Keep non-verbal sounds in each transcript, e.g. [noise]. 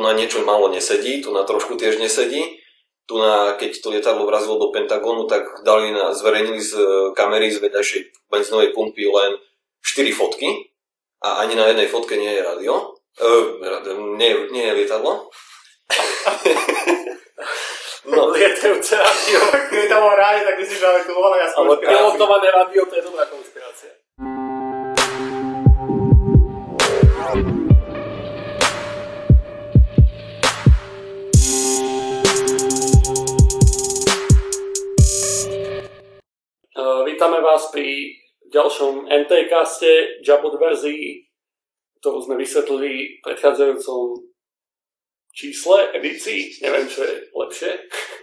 tu na niečo málo nesedí, tu na trošku tiež nesedí. Tu na, keď to lietadlo vrazilo do Pentagonu, tak dali na, zverejnili z e, kamery z vedľajšej benzinovej pumpy len 4 fotky a ani na jednej fotke nie je radio. Uh, nie, nie je lietadlo. [laughs] no. Lietajúce radio. Keby tam rádi, tak myslíš, že bola jasná Ale pilotované radio, to je dobrá. Vás pri ďalšom NT-kaste Jabot verzii, ktorú sme vysvetlili v predchádzajúcom čísle, edícii, neviem, čo je lepšie.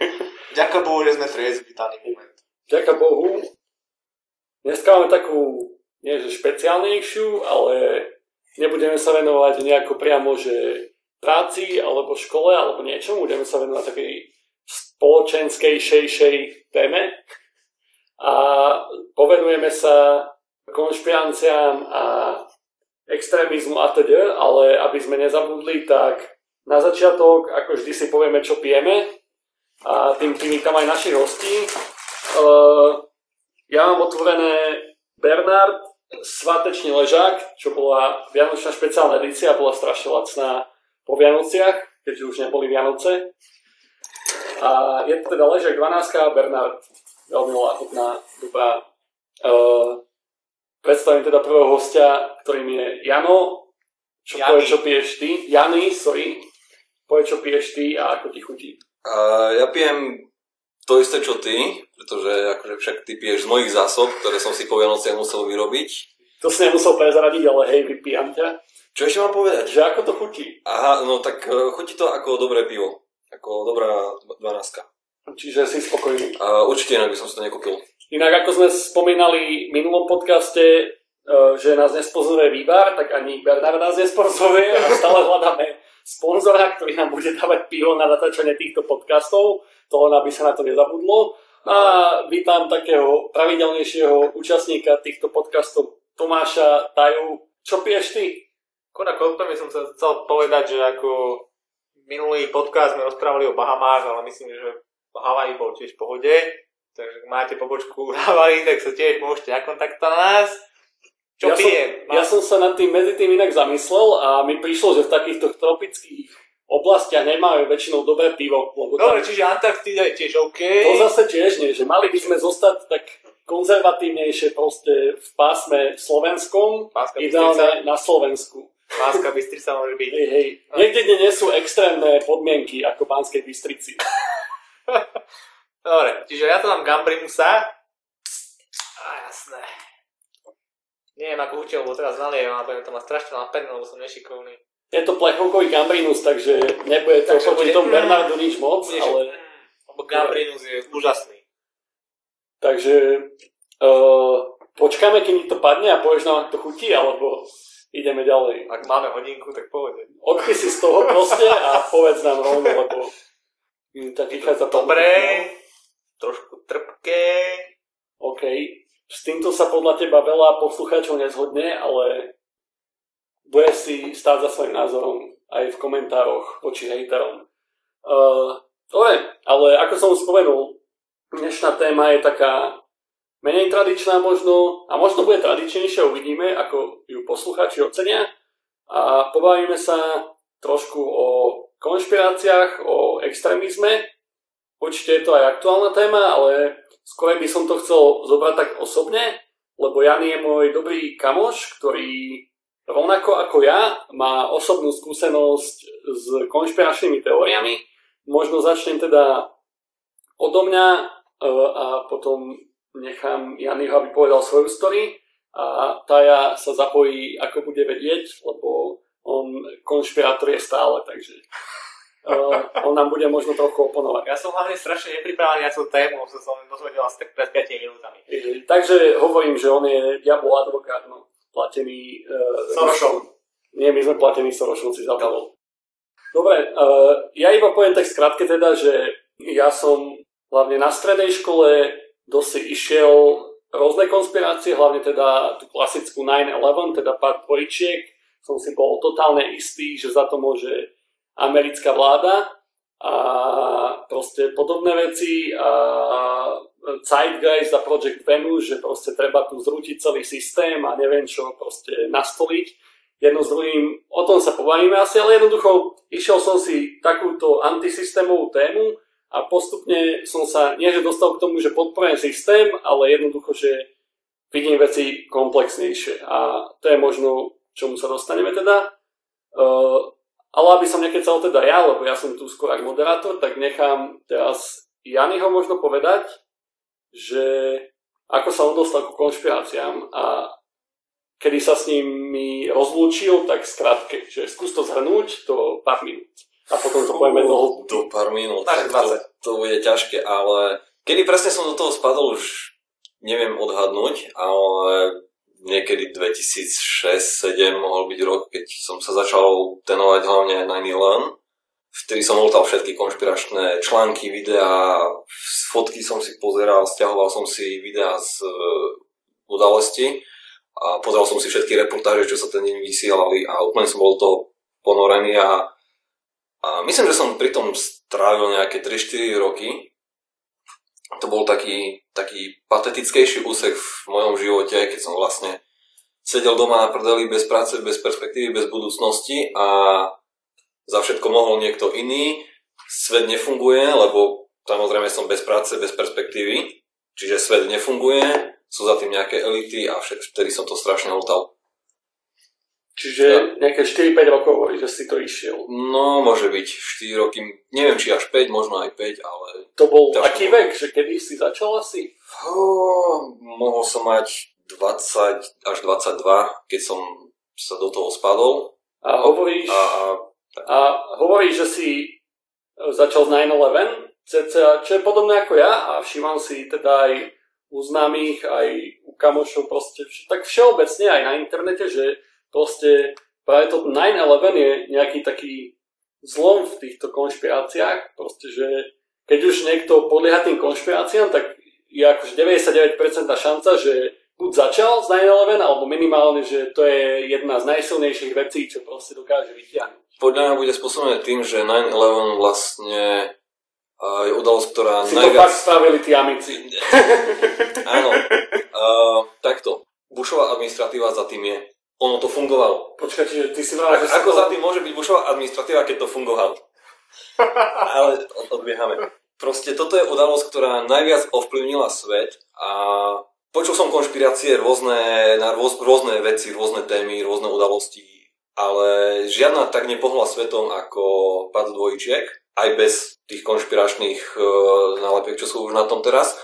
[laughs] Ďakujem Bohu, že sme triezvi daný moment. Ďakujem Bohu. Dneska máme takú, nie že špeciálnejšiu, ale nebudeme sa venovať nejako priamo, že práci, alebo škole, alebo niečomu. Budeme sa venovať takej spoločenskej, šejšej téme a povenujeme sa konšpiranciám a extrémizmu a teda, ale aby sme nezabudli, tak na začiatok, ako vždy si povieme, čo pijeme a tým tam aj našich hostí. Uh, ja mám otvorené Bernard Svatečný ležák, čo bola Vianočná špeciálna edícia, bola strašne lacná po Vianociach, keďže už neboli Vianoce. A je to teda ležák 12 Bernard veľmi láhodná, dobrá. Uh, predstavím teda prvého hostia, ktorým je Jano. Čo Jany. povie, čo piješ ty? Jany, sorry. Povie, čo piješ ty a ako ti chutí. Uh, ja pijem to isté, čo ty, pretože akože však ty piješ z mojich zásob, ktoré som si po Vianociach musel vyrobiť. To si nemusel prezradiť, ale hej, vypijam ťa. Čo ešte mám povedať? Že ako to chutí? Aha, no tak uh, chutí to ako dobré pivo. Ako dobrá 12. Čiže si spokojný. Uh, určite inak by som si to nekúpil. Inak ako sme spomínali v minulom podcaste, uh, že nás nespozoruje výbar, tak ani Bernard nás nespozoruje a stále hľadáme sponzora, ktorý nám bude dávať pivo na natáčanie týchto podcastov, to len aby sa na to nezabudlo. A vítam takého pravidelnejšieho účastníka týchto podcastov Tomáša Taju. Čo piješ ty? Konak by som sa chcel povedať, že ako minulý podcast sme rozprávali o Bahamách, ale myslím, že Hawaii bol tiež v pohode, takže ak máte pobočku v Hawaii, [laughs] tak sa tiež môžete nakontaktovať na nás. Čo ja pijem? Som, ja som sa nad tým medzi tým inak zamyslel a mi prišlo, že v takýchto tropických oblastiach nemáme väčšinou dobré pivo. Dobre, tam... čiže Antarktida je tiež OK. To zase tiež nie, že mali by sme zostať tak konzervatívnejšie proste v pásme slovenskom, Páska ideálne na Slovensku. Pánska Bystrica môže byť. Hej, hej. Niekde, kde nie sú extrémne podmienky ako Pánskej Bystrici. Dobre, čiže ja to dám Gambrimusa. A jasné. Neviem, ako chutil, lebo teraz nalievam, a to má strašne napené, lebo som nešikovný. Je to plechovkový Gambrinus, takže nebude to takže proti tomu Bernardu nič moc, bude, ale... Lebo Gambrinus je úžasný. Takže uh, počkáme, kým to padne a povieš nám, ako to chutí, alebo ideme ďalej. Ak máme hodinku, tak povedz. Odpí si z toho proste a povedz nám rovno, lebo tak vychádza dobré, trošku trpké. OK. S týmto sa podľa teba veľa poslucháčov nezhodne, ale bude si stáť za svojím názorom aj v komentároch voči hejterom. Uh, to je, ale ako som spomenul, dnešná téma je taká menej tradičná možno, a možno bude tradičnejšia, uvidíme, ako ju poslucháči ocenia. A pobavíme sa trošku o konšpiráciách, o extrémizme. Určite je to aj aktuálna téma, ale skôr by som to chcel zobrať tak osobne, lebo Jan je môj dobrý kamoš, ktorý rovnako ako ja má osobnú skúsenosť s konšpiračnými teóriami. Možno začnem teda odo mňa e, a potom nechám Janyho, aby povedal svoju story a Taja sa zapojí, ako bude vedieť, lebo on konšpirátor je stále, takže uh, on nám bude možno trochu oponovať. Ja som hlavne strašne nepripravený na tú tému, som sa dozvedel asi tak pred 5 minútami. Takže hovorím, že on je diabol advokát, no, platený uh, Sorošom. Nie, my sme platení Sorošom, si zabudol. Dobre, uh, ja iba poviem tak skrátke teda, že ja som hlavne na strednej škole dosť išiel rôzne konspirácie, hlavne teda tú klasickú 9-11, teda pár dvojčiek, som si bol totálne istý, že za to môže americká vláda a proste podobné veci a Zeitgeist a Project Venus, že proste treba tu zrútiť celý systém a neviem čo proste nastoliť. Jedno s druhým, o tom sa pobavíme asi, ale jednoducho išiel som si takúto antisystémovú tému a postupne som sa, nie že dostal k tomu, že podporujem systém, ale jednoducho, že vidím veci komplexnejšie a to je možno, čomu sa dostaneme teda. Uh, ale aby som nekecal teda ja, lebo ja som tu skôr ako moderátor, tak nechám teraz Janyho možno povedať, že ako sa on dostal ku konšpiráciám a kedy sa s nimi rozlúčil, tak skrátke, že skús to zhrnúť do pár minút. A potom to povieme do Do pár minút, tak to, to bude ťažké, ale kedy presne som do toho spadol, už neviem odhadnúť, ale niekedy 2006-2007 mohol byť rok, keď som sa začal tenovať hlavne 9-11 vtedy som motal všetky konšpiračné články, videá, fotky som si pozeral, stiahoval som si videá z uh, udalosti a pozeral som si všetky reportáže, čo sa ten deň vysielali a úplne som bol to ponorený a, a myslím, že som pri tom strávil nejaké 3-4 roky. To bol taký, taký patetickejší úsek v mojom živote, keď som vlastne sedel doma na prdeli bez práce, bez perspektívy, bez budúcnosti a za všetko mohol niekto iný, svet nefunguje, lebo samozrejme som bez práce, bez perspektívy, čiže svet nefunguje, sú za tým nejaké elity a vtedy som to strašne hotal. Čiže ja. nejaké 4-5 rokov, že si to išiel. No, môže byť 4 roky, neviem či až 5, možno aj 5, ale... To bol aký vek, že kedy si začal asi? Oh, mohol som mať 20 až 22, keď som sa do toho spadol. A hovoríš... A, a a hovorí, že si e, začal z 9-11, cca, čo je podobné ako ja a všímam si teda aj u známych, aj u kamošov proste, tak všeobecne aj na internete, že proste práve to 9-11 je nejaký taký zlom v týchto konšpiráciách, proste, že keď už niekto podlieha tým konšpiráciám, tak je akože 99% šanca, že buď začal z 9-11, alebo minimálne, že to je jedna z najsilnejších vecí, čo proste dokáže vyťahnuť. Podľa mňa bude spôsobené tým, že 9-11 vlastne je udalosť, ktorá si najviac... to fakt spravili tí amici. [laughs] Áno. Uh, takto. Bushová administratíva za tým je. Ono to fungovalo. Počkajte, že ty si vrál, že Ako za tým môže byť Bushová administratíva, keď to fungovalo? [laughs] Ale odbiehame. Proste toto je udalosť, ktorá najviac ovplyvnila svet a Počul som konšpirácie rôzne, na rôz, rôzne veci, rôzne témy, rôzne udalosti, ale žiadna tak nepohla svetom ako pad dvojčiek, aj bez tých konšpiračných e, nálepiek, čo sú už na tom teraz.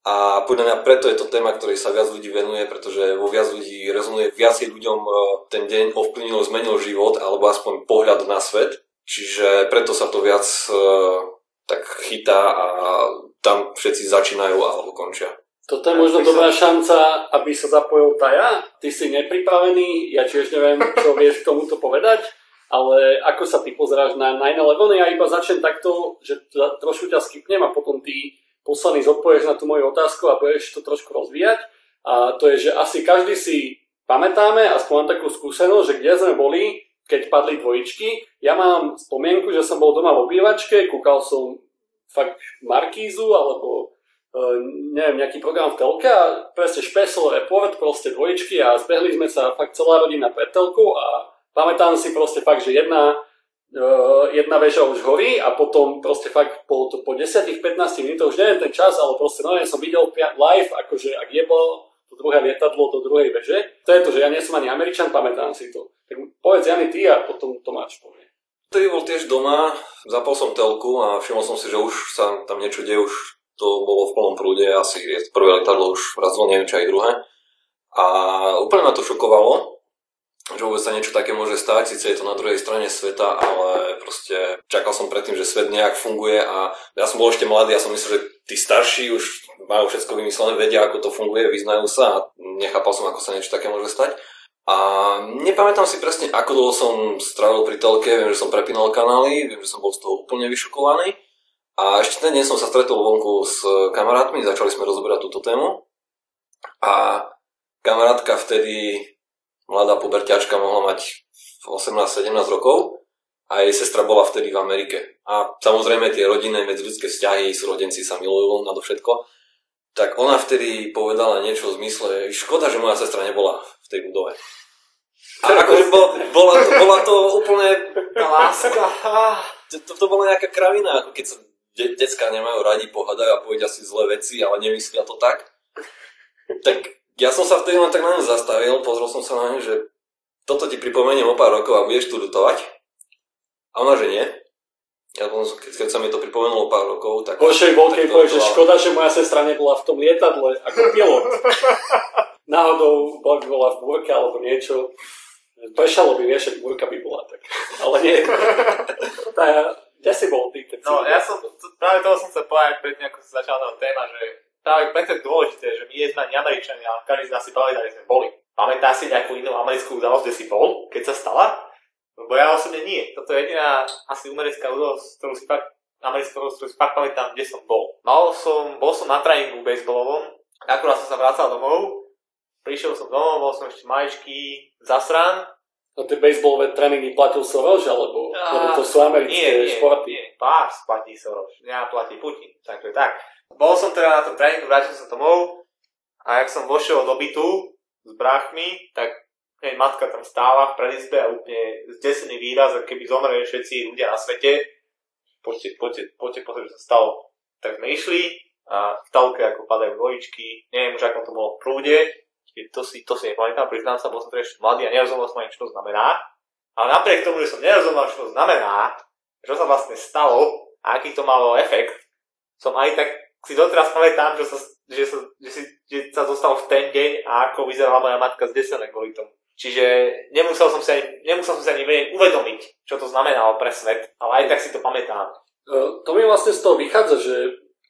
A podľa mňa preto je to téma, ktorej sa viac ľudí venuje, pretože vo viac ľudí rezonuje, viacej ľuďom e, ten deň ovplyvnil, zmenil život, alebo aspoň pohľad na svet. Čiže preto sa to viac e, tak chytá a tam všetci začínajú alebo končia. Toto je možno dobrá šanca, aby sa zapojil Taja. Ty si nepripravený, ja tiež neviem, čo [laughs] vieš k tomuto povedať, ale ako sa ty pozeráš na 9-11, ja iba začnem takto, že trošku ťa skipnem a potom ty poslaný zodpovieš na tú moju otázku a budeš to trošku rozvíjať. A to je, že asi každý si pamätáme, aspoň mám takú skúsenosť, že kde sme boli, keď padli dvojičky. Ja mám spomienku, že som bol doma v obývačke, kúkal som fakt Markízu alebo Eh, neviem, nejaký program v telke a presne špesol report, proste dvojičky a zbehli sme sa fakt celá rodina pred telku a pamätám si proste fakt, že jedna, jedna väža už horí a potom proste fakt po, po 10-15 minútoch, už neviem ten čas, ale proste no, ja som videl live, akože ak jebol to druhé lietadlo do druhej veže. To je to, že ja nie som ani Američan, pamätám si to. Tak povedz Jany ty a potom Tomáš povie. Vtedy bol tiež doma, zapol som telku a všimol som si, že už sa tam niečo deje, už to bolo v plnom prúde, asi prvé letadlo už razilo, neviem, či aj druhé. A úplne ma to šokovalo, že vôbec sa niečo také môže stať, síce je to na druhej strane sveta, ale proste čakal som predtým, že svet nejak funguje a ja som bol ešte mladý, ja som myslel, že tí starší už majú všetko vymyslené, vedia, ako to funguje, vyznajú sa a nechápal som, ako sa niečo také môže stať. A nepamätám si presne, ako dlho som strávil pri telke, viem, že som prepínal kanály, viem, že som bol z toho úplne vyšokovaný. A ešte ten deň som sa stretol vonku s kamarátmi, začali sme rozoberať túto tému. A kamarátka vtedy, mladá puberťačka, mohla mať 18-17 rokov. a jej sestra bola vtedy v Amerike. A samozrejme tie rodinné medziludské vzťahy, súrodenci sa milujú na to všetko. Tak ona vtedy povedala niečo v zmysle, škoda, že moja sestra nebola v tej budove. A akože bol, bola, to, bola to úplne Tá láska. to, to, to bola nejaká kravina, ako keď sa de- decka nemajú radi, pohadajú a povedia si zlé veci, ale nemyslia to tak. Tak ja som sa vtedy len tak na ňu zastavil, pozrel som sa na ňu, že toto ti pripomeniem o pár rokov a budeš tu lutovať. A ona, že nie. Ja potom, keď, keď sa mi to pripomenulo pár rokov, tak... Horšej bol, keď povieš, že škoda, že moja sestra nebola v tom lietadle ako pilot. Náhodou by bola v búrke alebo niečo. Prešalo by, vieš, ak búrka by bola tak. Ale nie. Tá, kde si bol ty? Keď si No, ja som, to, práve toho som chcel povedať predtým, ako sa začala téma, že práve preto je dôležité, že my nie sme ani Američania, ale každý z nás si pamätá, že sme boli. Pamätáš si nejakú inú americkú udalosť, kde si bol, keď sa stala? Lebo ja osobne nie. Toto je jediná asi americká udalosť, ktorú si fakt, americká udalosť, ktorú si fakt pamätám, kde som bol. Mal som, bol som na tréningu baseballovom, akurát som sa vracal domov, prišiel som domov, bol som ešte maličký, zasran, No tie baseballové tréningy platil Soros, alebo, Á, lebo to sú americké nie, nie, športy. nie, pás platí Soros, ja platí Putin, tak to je tak. Bol som teda na tom tréningu, vrátil som domov a jak som vošiel do bytu s bráchmi, tak hej, matka tam stála v predizbe a úplne zdesený výraz, ako keby zomreli všetci ľudia na svete. Poďte, poďte, poďte pozrieť, čo sa stalo. Tak sme išli a v talke ako padajú dvojičky, neviem už ako to bolo v prúde, to si, to si nepamätám, priznám sa, bol som teda ešte mladý a nerozumel som ani, čo to znamená. Ale napriek tomu, že som nerozumel, čo to znamená, čo sa vlastne stalo a aký to malo efekt, som aj tak si doteraz pamätám, že sa, že sa, že si, že sa dostal v ten deň a ako vyzerala moja matka zdesená kvôli tomu. Čiže nemusel som si ani, nemusel som si ani vedieť uvedomiť, čo to znamenalo pre svet, ale aj tak si to pamätám. E, To mi vlastne z toho vychádza, že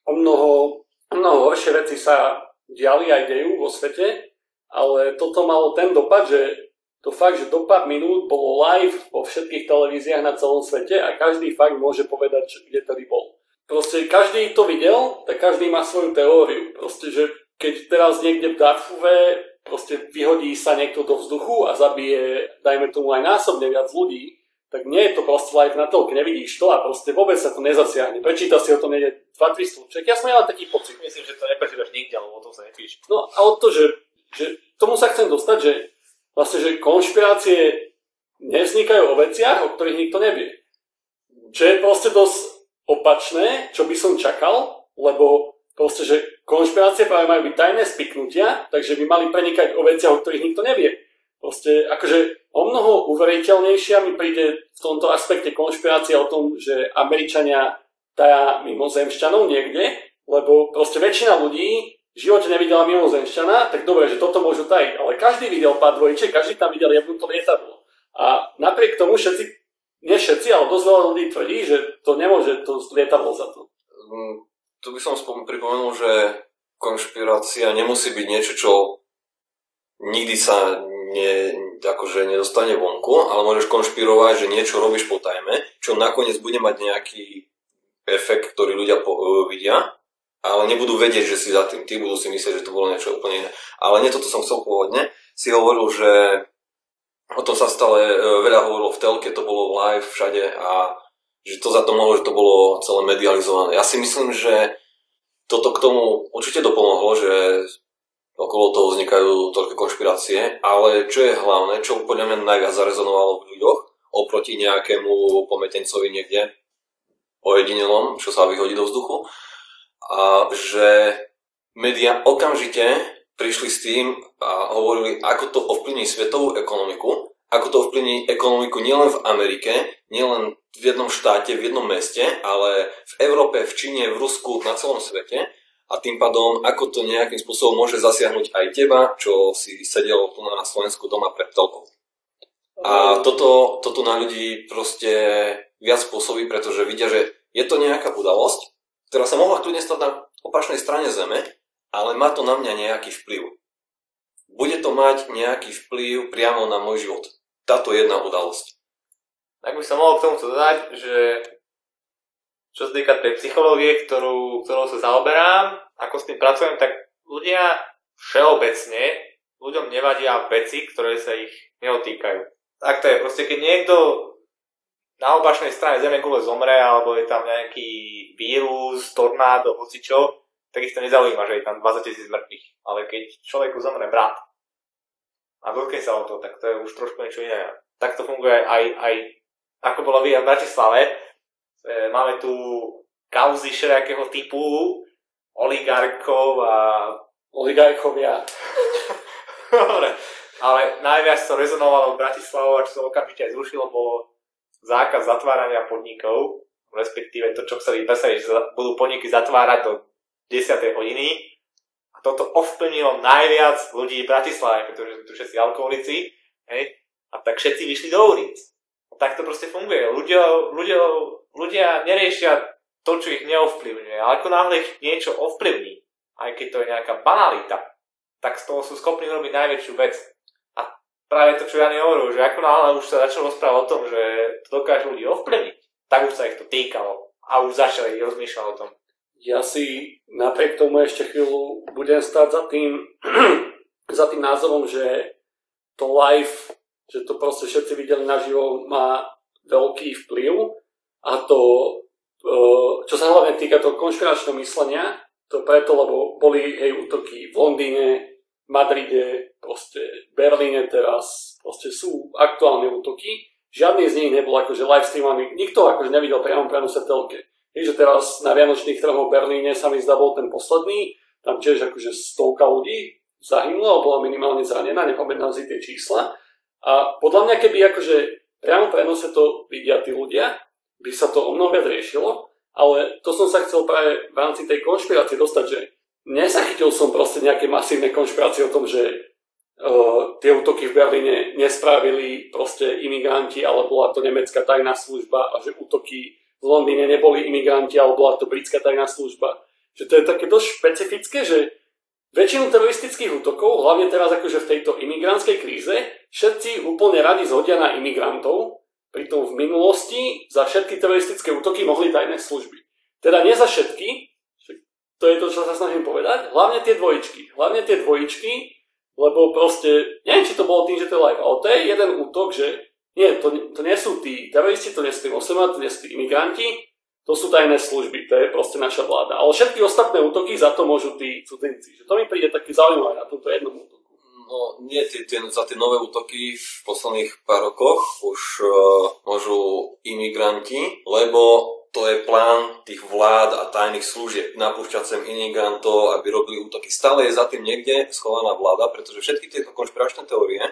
o mnoho, o mnoho horšie veci sa diali aj dejú vo svete, ale toto malo ten dopad, že to fakt, že do pár minút bolo live vo všetkých televíziách na celom svete a každý fakt môže povedať, kde tedy bol. Proste každý to videl, tak každý má svoju teóriu. Proste, že keď teraz niekde v Darfure proste vyhodí sa niekto do vzduchu a zabije, dajme tomu aj násobne viac ľudí, tak nie je to proste live na telke, nevidíš to a proste vôbec sa to nezasiahne. Prečíta si o tom niekde 2-3 sluček. Ja som mal taký pocit. Myslím, že to neprečítaš nikde, lebo o tom sa nepíš. No a o to, že, že tomu sa chcem dostať, že vlastne, že konšpirácie nevznikajú o veciach, o ktorých nikto nevie. Čo je proste dosť opačné, čo by som čakal, lebo proste, že konšpirácie práve majú byť tajné spiknutia, takže by mali prenikať o veciach, o ktorých nikto nevie. Proste akože o mnoho uveriteľnejšia mi príde v tomto aspekte konšpirácia o tom, že Američania taja mimozemšťanov niekde, lebo proste väčšina ľudí v živote nevidela mimozemšťana, tak dobre, že toto môžu tajiť, ale každý videl pár dvojčiek, každý tam videl jedno to lietadlo. A napriek tomu všetci, nie všetci, ale dosť veľa ľudí tvrdí, že to nemôže to lietadlo za to. Mm, Tu by som spom- pripomenul, že konšpirácia nemusí byť niečo, čo nikdy sa ne, akože nedostane vonku, ale môžeš konšpirovať, že niečo robíš po tajme, čo nakoniec bude mať nejaký efekt, ktorý ľudia po, uh, vidia, ale nebudú vedieť, že si za tým ty, budú si myslieť, že to bolo niečo úplne iné. Ale nie toto som chcel pôvodne. Si hovoril, že o tom sa stále uh, veľa hovorilo v telke, to bolo live všade a že to za to mohlo, že to bolo celé medializované. Ja si myslím, že toto k tomu určite dopomohlo, že okolo toho vznikajú toľké konšpirácie, ale čo je hlavné, čo podľa mňa najviac zarezonovalo v ľuďoch oproti nejakému pometencovi niekde ojedinelom, čo sa vyhodí do vzduchu, a že médiá okamžite prišli s tým a hovorili, ako to ovplyvní svetovú ekonomiku, ako to ovplyvní ekonomiku nielen v Amerike, nielen v jednom štáte, v jednom meste, ale v Európe, v Číne, v Rusku, na celom svete a tým pádom, ako to nejakým spôsobom môže zasiahnuť aj teba, čo si sedel tu na Slovensku doma pred telkou. A toto, toto na ľudí proste viac spôsobí, pretože vidia, že je to nejaká udalosť, ktorá sa mohla kľudne stať na opačnej strane Zeme, ale má to na mňa nejaký vplyv. Bude to mať nejaký vplyv priamo na môj život. Táto jedna udalosť. Tak by som mohol k tomuto dodať, že čo sa týka tej psychológie, ktorú, ktorou sa zaoberám, ako s tým pracujem, tak ľudia všeobecne, ľuďom nevadia veci, ktoré sa ich neotýkajú. Tak to je, proste keď niekto na opačnej strane Zeme gule zomre, alebo je tam nejaký vírus, tornádo, hocičo, tak ich to nezaujíma, že je tam 20 tisíc mŕtvych. Ale keď človeku zomre brat a dotkne sa o to, tak to je už trošku niečo iné. Tak to funguje aj, aj ako bolo vidieť v Bratislave. E, máme tu kauzy všelijakého typu, oligarkov a... Oligarchovia. [laughs] Dobre, ale najviac to rezonovalo v Bratislavu a čo sa okamžite aj zrušilo, bolo zákaz zatvárania podnikov, respektíve to, čo chceli presadiť, že budú podniky zatvárať do 10. hodiny. A toto ovplnilo najviac ľudí v Bratislave, pretože sú tu všetci alkoholici. Hej? A tak všetci vyšli do ulic. A tak to proste funguje. Ľudia, ľudia, ľudia neriešia to, čo ich neovplyvňuje. Ale ako náhle ich niečo ovplyvní, aj keď to je nejaká banalita, tak z toho sú schopní robiť najväčšiu vec práve to, čo Jan hovoril, že ako náhle už sa začalo rozprávať o tom, že to dokáže ľudí ovplyvniť, tak už sa ich to týkalo a už začali rozmýšľať o tom. Ja si napriek tomu ešte chvíľu budem stáť za tým, [clears throat] za tým názorom, že to live, že to proste všetci videli naživo, má veľký vplyv a to, e, čo sa hlavne týka toho konšpiračného myslenia, to preto, lebo boli hej útoky v Londýne, Madride, proste Berlíne teraz, proste sú aktuálne útoky. Žiadny z nich nebol akože live streamovaný, nikto akože nevidel priamo prenose telke. Je, že teraz na Vianočných trhoch v Berlíne sa mi zdá bol ten posledný, tam tiež akože stovka ľudí zahynulo, bola minimálne zranená, nepamätám si tie čísla. A podľa mňa, keby akože priamo prenose to vidia tí ľudia, by sa to o mnoho viac riešilo, ale to som sa chcel práve v rámci tej konšpirácie dostať, že nezachytil som proste nejaké masívne konšpirácie o tom, že uh, tie útoky v Berlíne nespravili proste imigranti, ale bola to nemecká tajná služba a že útoky v Londýne neboli imigranti, ale bola to britská tajná služba. Že to je také dosť špecifické, že väčšinu teroristických útokov, hlavne teraz akože v tejto imigrantskej kríze, všetci úplne radi zhodia na imigrantov, pritom v minulosti za všetky teroristické útoky mohli tajné služby. Teda nie za všetky, to je to, čo sa snažím povedať. Hlavne tie dvojičky. Hlavne tie dvojičky, lebo proste, neviem, či to bolo tým, že to je live, ale to je jeden útok, že nie, to, to nie sú tí teroristi, to nie sú tí moslimá, to nie sú tí imigranti, to sú tajné služby, to je proste naša vláda. Ale všetky ostatné útoky za to môžu tí cudzinci. Že to mi príde také zaujímavé na tomto jednom útoku. No nie, tie, tie, za tie nové útoky v posledných pár rokoch už uh, môžu imigranti, lebo to je plán tých vlád a tajných služieb napúšťať sem imigrantov, aby robili útoky. Stále je za tým niekde schovaná vláda, pretože všetky tieto konšpiračné teórie,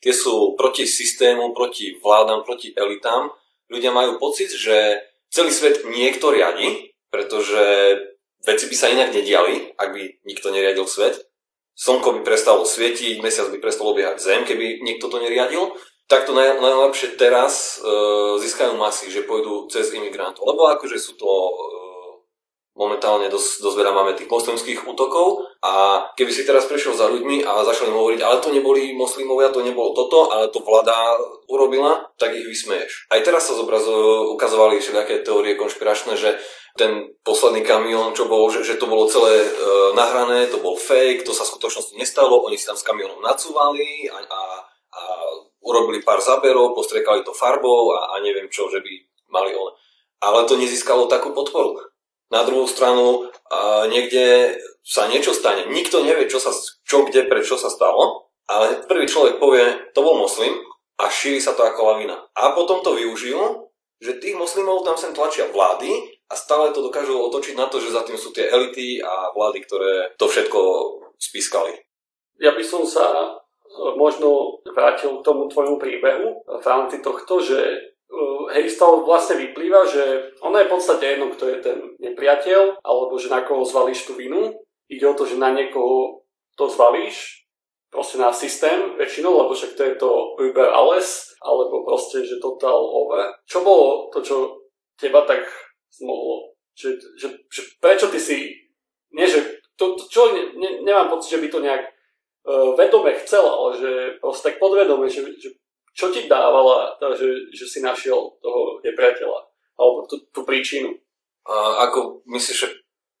tie sú proti systému, proti vládam, proti elitám. Ľudia majú pocit, že celý svet niekto riadi, pretože veci by sa inak nediali, ak by nikto neriadil svet. Slnko by prestalo svietiť, mesiac by prestalo obiehať zem, keby niekto to neriadil tak to naj, najlepšie teraz uh, získajú masy, že pôjdu cez imigrantov. Lebo akože sú to uh, momentálne dosť, veľa máme tých moslimských útokov a keby si teraz prišiel za ľuďmi a začali im hovoriť, ale to neboli moslimovia, to nebolo toto, ale to vláda urobila, tak ich vysmeješ. Aj teraz sa zobrazu ukazovali všelijaké teórie konšpiračné, že ten posledný kamión, čo bol, že, že to bolo celé e, nahrané, to bol fake, to sa v skutočnosti nestalo, oni si tam s kamionom nacúvali a, a, a urobili pár záberov, postrekali to farbou a, a neviem čo, že by mali on. Ale to nezískalo takú podporu. Na druhú stranu a niekde sa niečo stane. Nikto nevie, čo, sa, čo kde, prečo sa stalo, ale prvý človek povie, to bol moslim a šíri sa to ako lavina. A potom to využijú, že tých moslimov tam sem tlačia vlády a stále to dokážu otočiť na to, že za tým sú tie elity a vlády, ktoré to všetko spískali. Ja by som sa možno vrátil k tomu tvojmu príbehu v rámci tohto, že z toho vlastne vyplýva, že ono je v podstate jedno, kto je ten nepriateľ, alebo že na koho zvalíš tú vinu. Ide o to, že na niekoho to zvalíš, proste na systém väčšinou, lebo však to je to Uber alles, alebo proste, že total over. Čo bolo to, čo teba tak zmohlo? Že, že, že prečo ty si, nie že, to, to čo, ne, nemám pocit, že by to nejak uh, vedome chcel, ale že proste tak podvedome, že, že čo ti dávala, tá, že, že si našiel toho nepriateľa, alebo tú, tú príčinu. A ako myslíš, že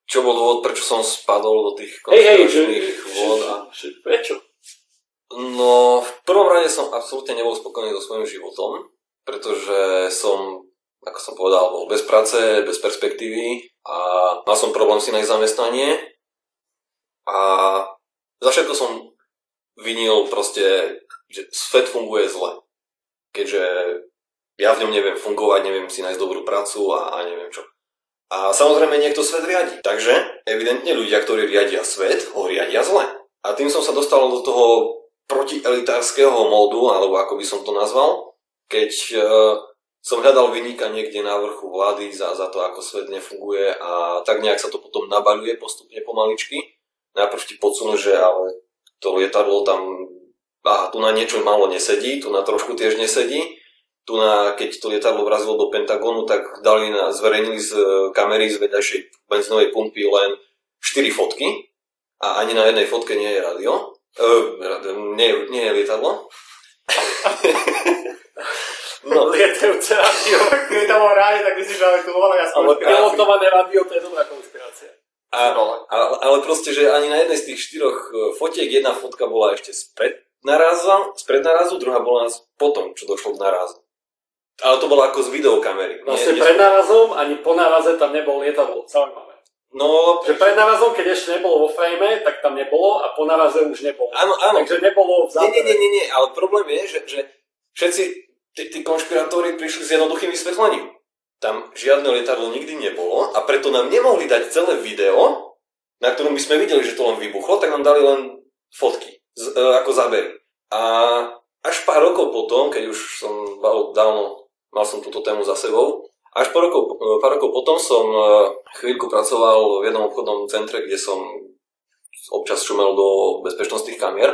čo bol dôvod, prečo som spadol do tých konspiračných hey, hey, vôd? A... Že, prečo? No, v prvom rade som absolútne nebol spokojný so svojím životom pretože som, ako som povedal, bol bez práce, bez perspektívy a mal som problém si nájsť zamestnanie a za všetko som vinil proste, že svet funguje zle. Keďže ja v ňom neviem fungovať, neviem si nájsť dobrú prácu a, a neviem čo. A samozrejme niekto svet riadi. Takže evidentne ľudia, ktorí riadia svet, ho riadia zle. A tým som sa dostal do toho protielitárskeho módu, alebo ako by som to nazval, keď uh, som hľadal vynika niekde na vrchu vlády za, za to, ako svet nefunguje a tak nejak sa to potom nabaľuje postupne pomaličky najprv ti podsunú, že ale to lietadlo tam, aha, tu na niečo málo nesedí, tu na trošku tiež nesedí, tu na, keď to lietadlo vrazilo do Pentagonu, tak dali na, zverejnili z e, kamery z vedľajšej benzinovej pumpy len 4 fotky a ani na jednej fotke nie je radio. E, nie, nie je lietadlo. [laughs] no. Lietajúce radio. [laughs] Keby tam bol rádi, tak myslíš, že ale tu bola jasná Ale pilotované radio, to je dobrá konspirácia. A, ale, ale proste, že ani na jednej z tých štyroch e, fotiek jedna fotka bola ešte spred narazu, spred narazu, druhá bola potom, čo došlo k narazu. Ale to bolo ako z videokamery. Vlastne pred narazom ani po naraze tam nebol lietadlo. Zaujímavé. No, že pred narazom, keď ešte nebolo vo frame, tak tam nebolo a po naraze už nebolo. Áno, áno. Takže nebolo v Nie, nie, nie, nie, nie, ale problém je, že, že všetci tí, tí konšpirátori prišli s jednoduchým vysvetlením. Tam žiadne lietadlo nikdy nebolo a preto nám nemohli dať celé video, na ktorom by sme videli, že to len vybuchlo, tak nám dali len fotky z, e, ako zábery. A až pár rokov potom, keď už som dávno, mal som túto tému za sebou, až pár rokov, e, pár rokov potom som e, chvíľku pracoval v jednom obchodnom centre, kde som občas šumel do bezpečnostných kamier.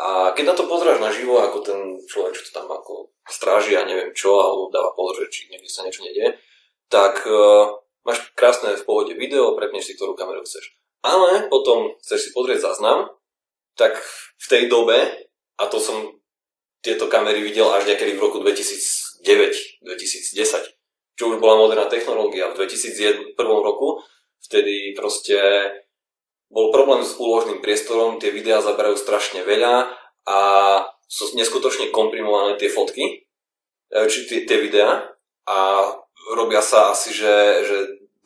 A keď na to pozráš naživo, ako ten človek, čo to tam ako stráži a neviem čo, alebo dáva pozor, či niekde sa niečo nedie, tak uh, máš krásne v pohode video, prepneš si ktorú kameru chceš. Ale potom chceš si pozrieť záznam, tak v tej dobe, a to som tieto kamery videl až niekedy v roku 2009-2010, čo už bola moderná technológia. V 2001 roku vtedy proste bol problém s úložným priestorom, tie videá zaberajú strašne veľa a sú neskutočne komprimované tie fotky, e, či tie, tie videá a robia sa asi, že, že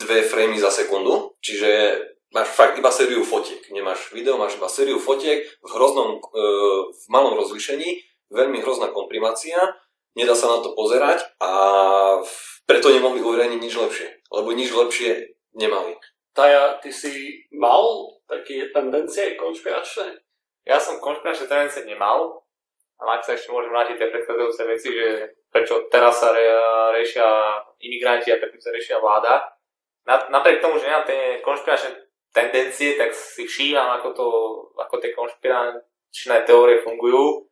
dve framey za sekundu, čiže máš fakt iba sériu fotiek, nemáš video, máš iba sériu fotiek v hroznom, e, v malom rozlišení, veľmi hrozná komprimácia, nedá sa na to pozerať a preto nemohli uverejniť nič lepšie, lebo nič lepšie nemali. Taja, ty si mal také tendencie konšpiračné? Ja som konšpiračné tendencie nemal, ale ak sa ešte môžem vrátiť tie predchádzajúce veci, že prečo teraz sa re, riešia imigranti a prečo sa riešia vláda. Na, napriek tomu, že nemám tie konšpiračné tendencie, tak si všímam, ako, to, ako tie konšpiračné teórie fungujú.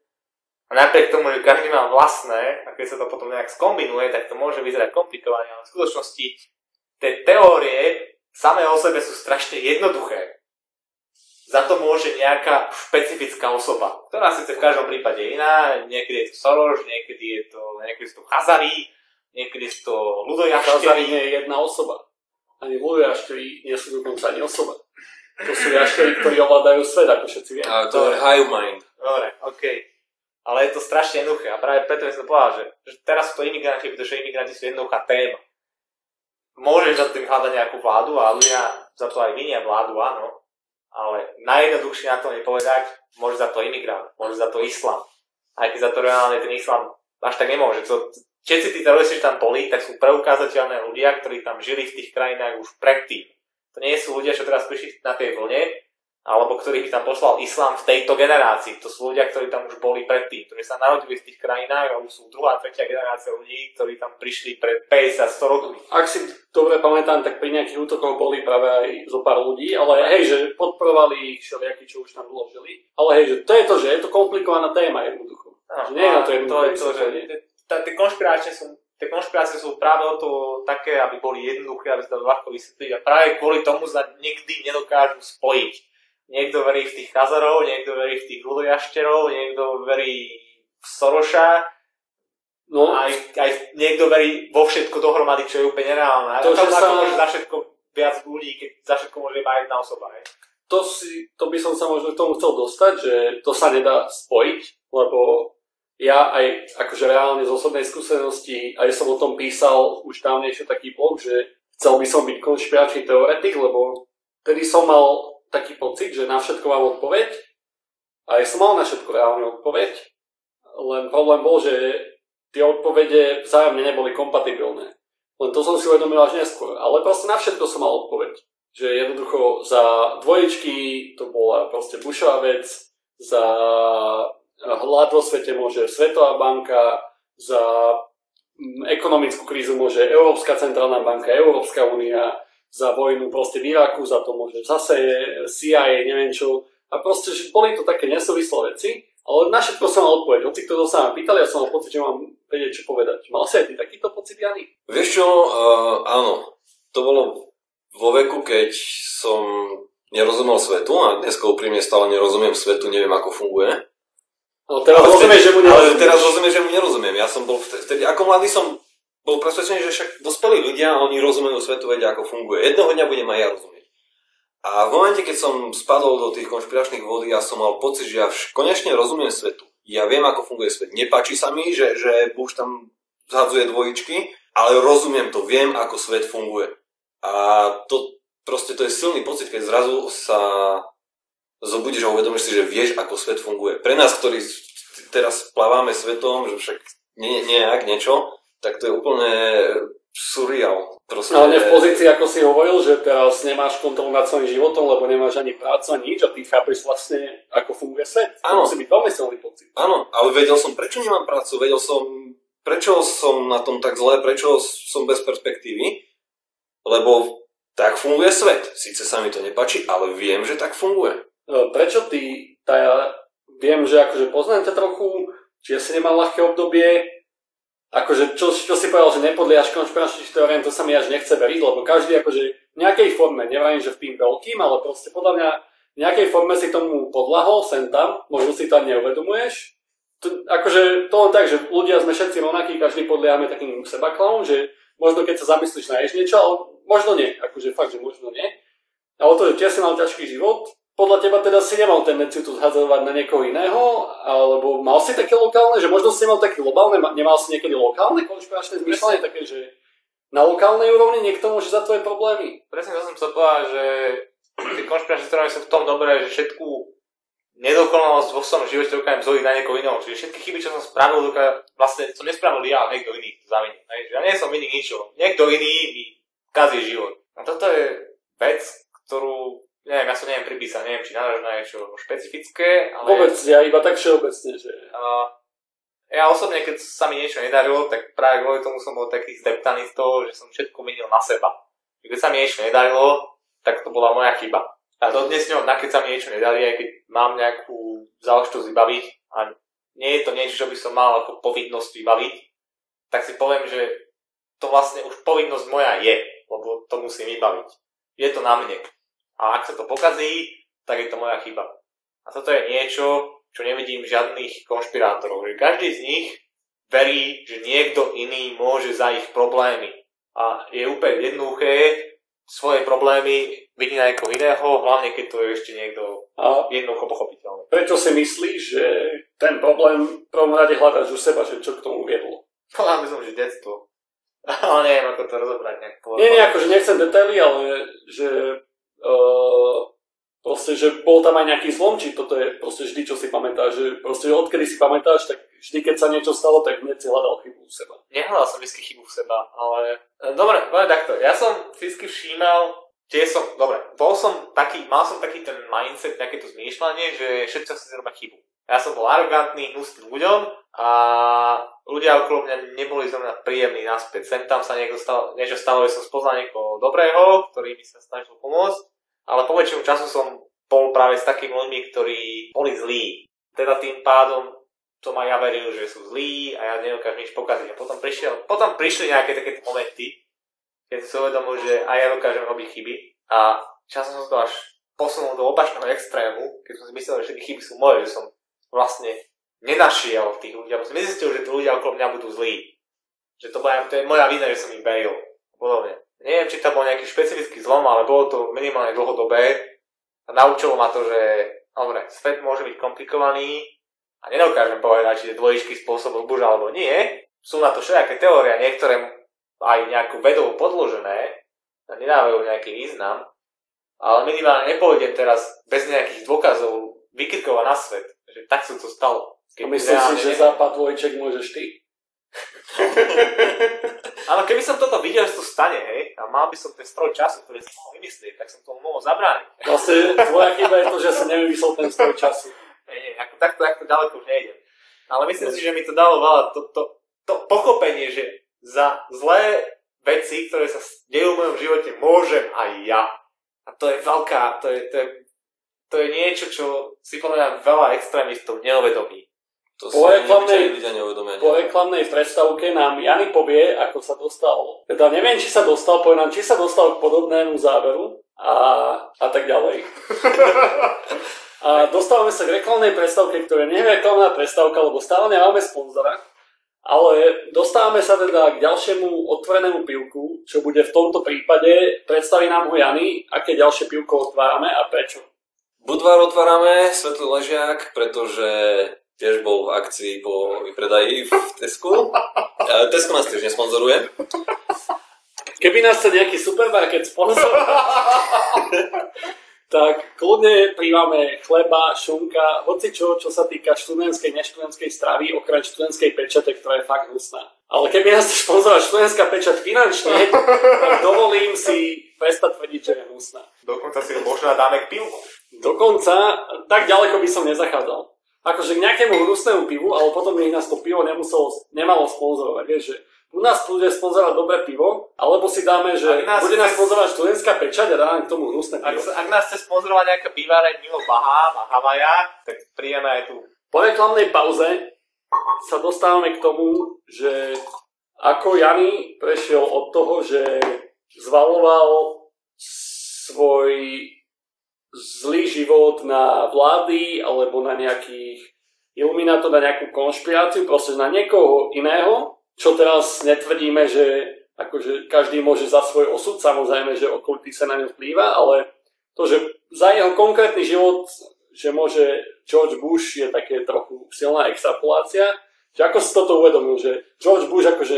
A napriek tomu, že každý má vlastné, a keď sa to potom nejak skombinuje, tak to môže vyzerať komplikovane, ale v skutočnosti tie teórie samé o sebe sú strašne jednoduché za to môže nejaká špecifická osoba, ktorá síce v každom prípade iná, niekedy je to Soros, niekedy je to, niekedy sú to Hazari, niekedy sú to ľudojaštery. Hazari nie je jedna osoba. Ani ľudojaštery nie sú dokonca ani osoba. To sú jaštery, ktorí ovládajú svet, ako všetci vieme. Ale to je high mind. Dobre, OK. Ale je to strašne jednoduché a práve preto som povedal, že, že teraz sú to imigranti, pretože imigranti sú jednoduchá téma. Môžeš za tým hľadať nejakú vládu a ľudia za to aj vinia vládu, áno, ale najjednoduchšie na to nepovedať, môže za to imigrant, môže za to islam. Aj keď za to reálne ten islam až tak nemôže. To, všetci tí teroristi, tam boli, tak sú preukázateľné ľudia, ktorí tam žili v tých krajinách už predtým. To nie sú ľudia, čo teraz prišli na tej vlne, alebo ktorých by tam poslal islám v tejto generácii. To sú ľudia, ktorí tam už boli predtým, ktorí sa narodili v tých krajinách a už sú druhá, tretia generácia ľudí, ktorí tam prišli pred 50-100 rokmi. Ak si dobre pamätám, tak pri nejakých útokoch boli práve aj zo pár ľudí, ale hej, že podporovali ich všelijakí, čo už tam žili. Ale hej, že to je to, že je to komplikovaná téma jednoducho. No, nie je na to jednoducho. To je to, že tie konšpirácie sú tie konšpirácie sú práve o to také, aby boli jednoduché, aby sa to ľahko vysvetliť a práve kvôli tomu sa nikdy nedokážu spojiť niekto verí v tých Chazarov, niekto verí v tých ľudojašterov, niekto verí v Soroša, no. aj, aj niekto verí vo všetko dohromady, čo je úplne nereálne. To, že sa... môže za všetko viac ľudí, keď za všetko môže iba jedna osoba. Hej. To, si, to by som sa možno k tomu chcel dostať, že to sa nedá spojiť, lebo ja aj akože reálne z osobnej skúsenosti, aj som o tom písal už dávnejšie taký blog, že chcel by som byť konšpiračný teoretik, lebo tedy som mal taký pocit, že na všetko mám odpoveď a ja som mal na všetko reálne odpoveď, len problém bol, že tie odpovede vzájomne neboli kompatibilné. Len to som si uvedomil až neskôr. Ale proste na všetko som mal odpoveď. Že jednoducho za dvojičky to bola proste Bushová vec, za hlad vo svete môže Svetová banka, za mm, ekonomickú krízu môže Európska centrálna banka, Európska únia, za vojnu proste v Iraku, za to môže zase CIA, neviem čo. A proste, že boli to také nesúvislé veci, ale na všetko som mal odpoveď. Hoci kto sa ma pýtali, ja som mal pocit, že mám vedieť, čo povedať. Mal si aj ty takýto pocit, Jany? Vieš čo, uh, áno. To bolo vo veku, keď som nerozumel svetu a dnes úprimne stále nerozumiem svetu, neviem ako funguje. No teraz rozumieš, že mu nerozumieš. Ale teraz rozumieš, že mu nerozumiem. Ja som bol vtedy, ako mladý som bol presvedčený, že však dospelí ľudia, oni rozumejú svetu, vedia ako funguje. Jedného dňa budem aj ja rozumieť. A v momente, keď som spadol do tých konšpiračných vody, ja som mal pocit, že ja vš- konečne rozumiem svetu. Ja viem, ako funguje svet. Nepáči sa mi, že, že Bush tam zhadzuje dvojičky, ale rozumiem to, viem, ako svet funguje. A to proste to je silný pocit, keď zrazu sa zobudíš a uvedomíš si, že vieš, ako svet funguje. Pre nás, ktorí teraz plávame svetom, že však nie, nejak niečo, tak to je úplne surreal. Proste... Ale v pozícii, ako si hovoril, že teraz nemáš kontrolu nad svojím životom, lebo nemáš ani prácu, ani nič a ty chápeš vlastne, ako funguje svet. Áno. To musí byť veľmi silný pocit. Áno, ale vedel som, prečo nemám prácu, vedel som, prečo som na tom tak zle, prečo som bez perspektívy, lebo tak funguje svet. Sice sa mi to nepačí, ale viem, že tak funguje. E, Prečo ty, tá ja viem, že akože poznám ťa trochu, či si nemal ľahké obdobie, akože čo, čo si povedal, že nepodliehaš konšpiračným teóriám, to sa mi až nechce veriť, lebo každý akože v nejakej forme, neviem, že v tým veľkým, ale proste podľa mňa v nejakej forme si tomu podlahol, sem tam, možno si to ani neuvedomuješ. To, akože to len tak, že ľudia sme všetci rovnakí, každý podliehame takým sebaklavom, že možno keď sa zamyslíš, nájdeš niečo, ale možno nie, akože fakt, že možno nie. Ale to, že tiež si mal ťažký život, podľa teba teda si nemal tendenciu to zhadzovať na niekoho iného, alebo mal si také lokálne, že možno si mal také globálne, nemal si niekedy lokálne konšpiračné zmyšľanie, také, že na lokálnej úrovni niekto môže za tvoje problémy. Presne to som chcel povedať, že tie konšpiračné teórie sú v tom dobré, že všetku nedokonalosť vo svojom živote dokážem zhodiť na niekoho iného. Čiže všetky chyby, čo som spravil, dokážem, vlastne som nespravil ja, niekto iný to. Hej, že ja nie som vinný ničo. Niekto iný mi kazí život. A toto je vec, ktorú, neviem, ja som neviem pripísať, neviem, či nadáš na niečo špecifické, ale... Vôbec, ja iba tak všeobecne, že... A ja osobne, keď sa mi niečo nedarilo, tak práve kvôli tomu som bol taký zdeptaný z toho, že som všetko menil na seba. Keď sa mi niečo nedarilo, tak to bola moja chyba. A dodnes ňom, keď sa mi niečo nedali, aj keď mám nejakú záležitosť vybaviť a nie je to niečo, čo by som mal ako povinnosť vybaviť, tak si poviem, že to vlastne už povinnosť moja je, lebo to musím vybaviť. Je to na mne. A ak sa to pokazí, tak je to moja chyba. A toto je niečo, čo nevidím žiadnych konšpirátorov. Že každý z nich verí, že niekto iný môže za ich problémy. A je úplne jednoduché svoje problémy vidí na niekoho iného, hlavne keď to je ešte niekto A jednoducho pochopiteľný. prečo si myslíš, že ten problém v prvom rade hľadáš u seba, že čo k tomu viedlo? By som, že detstvo. [laughs] Ale neviem, ako to rozobrať nejak. Nie, nie, akože nechcem detaily, ale že uh, proste, že bol tam aj nejaký zlom, či toto je proste vždy, čo si pamätáš, že proste odkedy si pamätáš, tak vždy, keď sa niečo stalo, tak hneď si hľadal chybu u seba. Nehľadal som vždy chybu v seba, ale... e, Dobre, poviem takto. Ja som vždy všímal, tie som, dobre, bol som taký, mal som taký ten mindset, to zmýšľanie, že všetci si robia chybu. Ja som bol arogantný, hnusný ľuďom a ľudia okolo mňa neboli zo mňa príjemní naspäť. Sem tam sa niekto stalo, niečo stalo, že som spoznal niekoho dobrého, ktorý mi sa snažil pomôcť, ale po väčšinu času som bol práve s takými ľuďmi, ktorí boli zlí. Teda tým pádom som aj ja veril, že sú zlí a ja nedokážem nič pokaziť. A potom, prišiel, potom prišli nejaké také momenty, keď som si uvedomil, že aj ja dokážem robiť chyby a časom som to až posunul do opačného extrému, keď som si myslel, že všetky chyby sú moje, že som vlastne nenašiel tých ľudí, alebo som nezistil, že tí ľudia okolo mňa budú zlí. Že to, bola, to je moja vina, že som im veril. Podobne. Neviem, či tam bol nejaký špecifický zlom, ale bolo to minimálne dlhodobé a naučilo ma to, že dobre, svet môže byť komplikovaný A nedokážem povedať, či tie dvojičky spôsobujú buž alebo nie. Sú na to všetké teórie, niektoré aj nejakú vedou podložené, a nedávajú nejaký význam, ale minimálne nepôjdem teraz bez nejakých dôkazov vykrikovať na svet, že tak sa to stalo. Keď myslím si, že západ dvojček môžeš ty. Ale keby som toto videl, že to stane, hej, a mal by som ten stroj času, ktorý som mohol vymyslieť, tak som to mohol zabrániť. Vlastne tvoja chyba je to, že som nevymyslel ten stroj času. Nie, ako takto, takto ďaleko už nejdem. Ale myslím si, že mi to dalo veľa to, to, to pochopenie, že za zlé veci, ktoré sa dejú v mojom živote, môžem aj ja. A to je veľká, to je, to je, to je niečo, čo si podľa veľa extrémistov neuvedomí. To Po reklamnej- ľudia neuvedomia. Po reklamnej predstavke nám Jany povie, ako sa dostal. Teda neviem, či sa dostal, povie nám, či sa dostal k podobnému záveru a, a tak ďalej. [laughs] A dostávame sa k reklamnej predstavke, ktorá nie je reklamná predstavka, lebo stále nemáme sponzora. Ale dostávame sa teda k ďalšiemu otvorenému pivku, čo bude v tomto prípade, predstaví nám ho Jany, aké ďalšie pivko otvárame a prečo. Budvar otvárame, Svetlý ležiak, pretože tiež bol v akcii po vypredaji v Tesku. E, Tesco nás tiež nesponzoruje. Keby nás chce nejaký supermarket sponzorovať, [laughs] tak kľudne príjmame chleba, šunka, hoci čo, čo sa týka študentskej, neštudentskej stravy, okrem študentskej pečate, ktorá je fakt hnusná. Ale keby nás chce sponzorovať študentská pečať finančne, tak dovolím si prestať tvrdiť, že je hnusná. Dokonca si možno dáme k pivku. Dokonca, tak ďaleko by som nezachádzal. Akože k nejakému hnusnému pivu, ale potom by nás to pivo nemuselo, nemalo sponzorovať. Vieš, že u nás bude sponzorovať dobré pivo, alebo si dáme, že Ak nás bude nás sponzorovať študentská pečať a dáme k tomu hnusné Ak, pivo. sa- ak nás chce sponzorovať nejaká piváreň mimo Bahám a Havaja, tak príjeme aj tu. Po reklamnej pauze sa dostávame k tomu, že ako Jany prešiel od toho, že zvaloval svoj zlý život na vlády alebo na nejakých iluminátov, na nejakú konšpiráciu, proste na niekoho iného, čo teraz netvrdíme, že akože každý môže za svoj osud, samozrejme, že okolitý sa na ňu vplýva, ale to, že za jeho konkrétny život, že môže George Bush je také trochu silná extrapolácia, že ako si toto uvedomil, že George Bush akože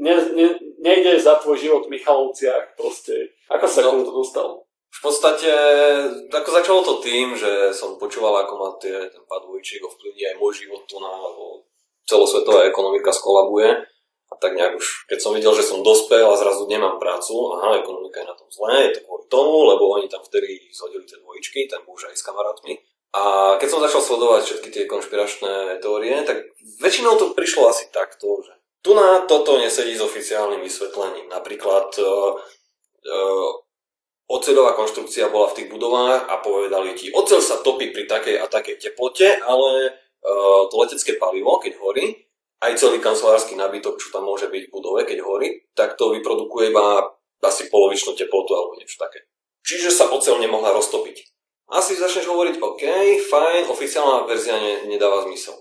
ne, ne, nejde za tvoj život v Michalovciach, proste. Ako sa No. k tomuto dostal? V podstate, ako začalo to tým, že som počúval, ako ma tie, ten pad dvojčiek ovplyvní aj môj život tu na, lebo celosvetová ekonomika skolabuje. A tak nejak už, keď som videl, že som dospel a zrazu nemám prácu, aha, ekonomika je na tom zlé, je to kvôli tomu, lebo oni tam vtedy zhodili tie dvojičky, ten muž aj s kamarátmi. A keď som začal sledovať všetky tie konšpiračné teórie, tak väčšinou to prišlo asi takto, že tu na toto nesedí s oficiálnym vysvetlením. Napríklad uh, uh, oceľová konštrukcia bola v tých budovách a povedali ti, oceľ sa topí pri takej a takej teplote, ale uh, to letecké palivo, keď horí, aj celý kancelársky nábytok, čo tam môže byť v budove, keď horí, tak to vyprodukuje iba asi polovičnú teplotu alebo niečo také. Čiže sa oceľ nemohla roztopiť. Asi začneš hovoriť, OK, fajn, oficiálna verzia ne, nedáva zmysel.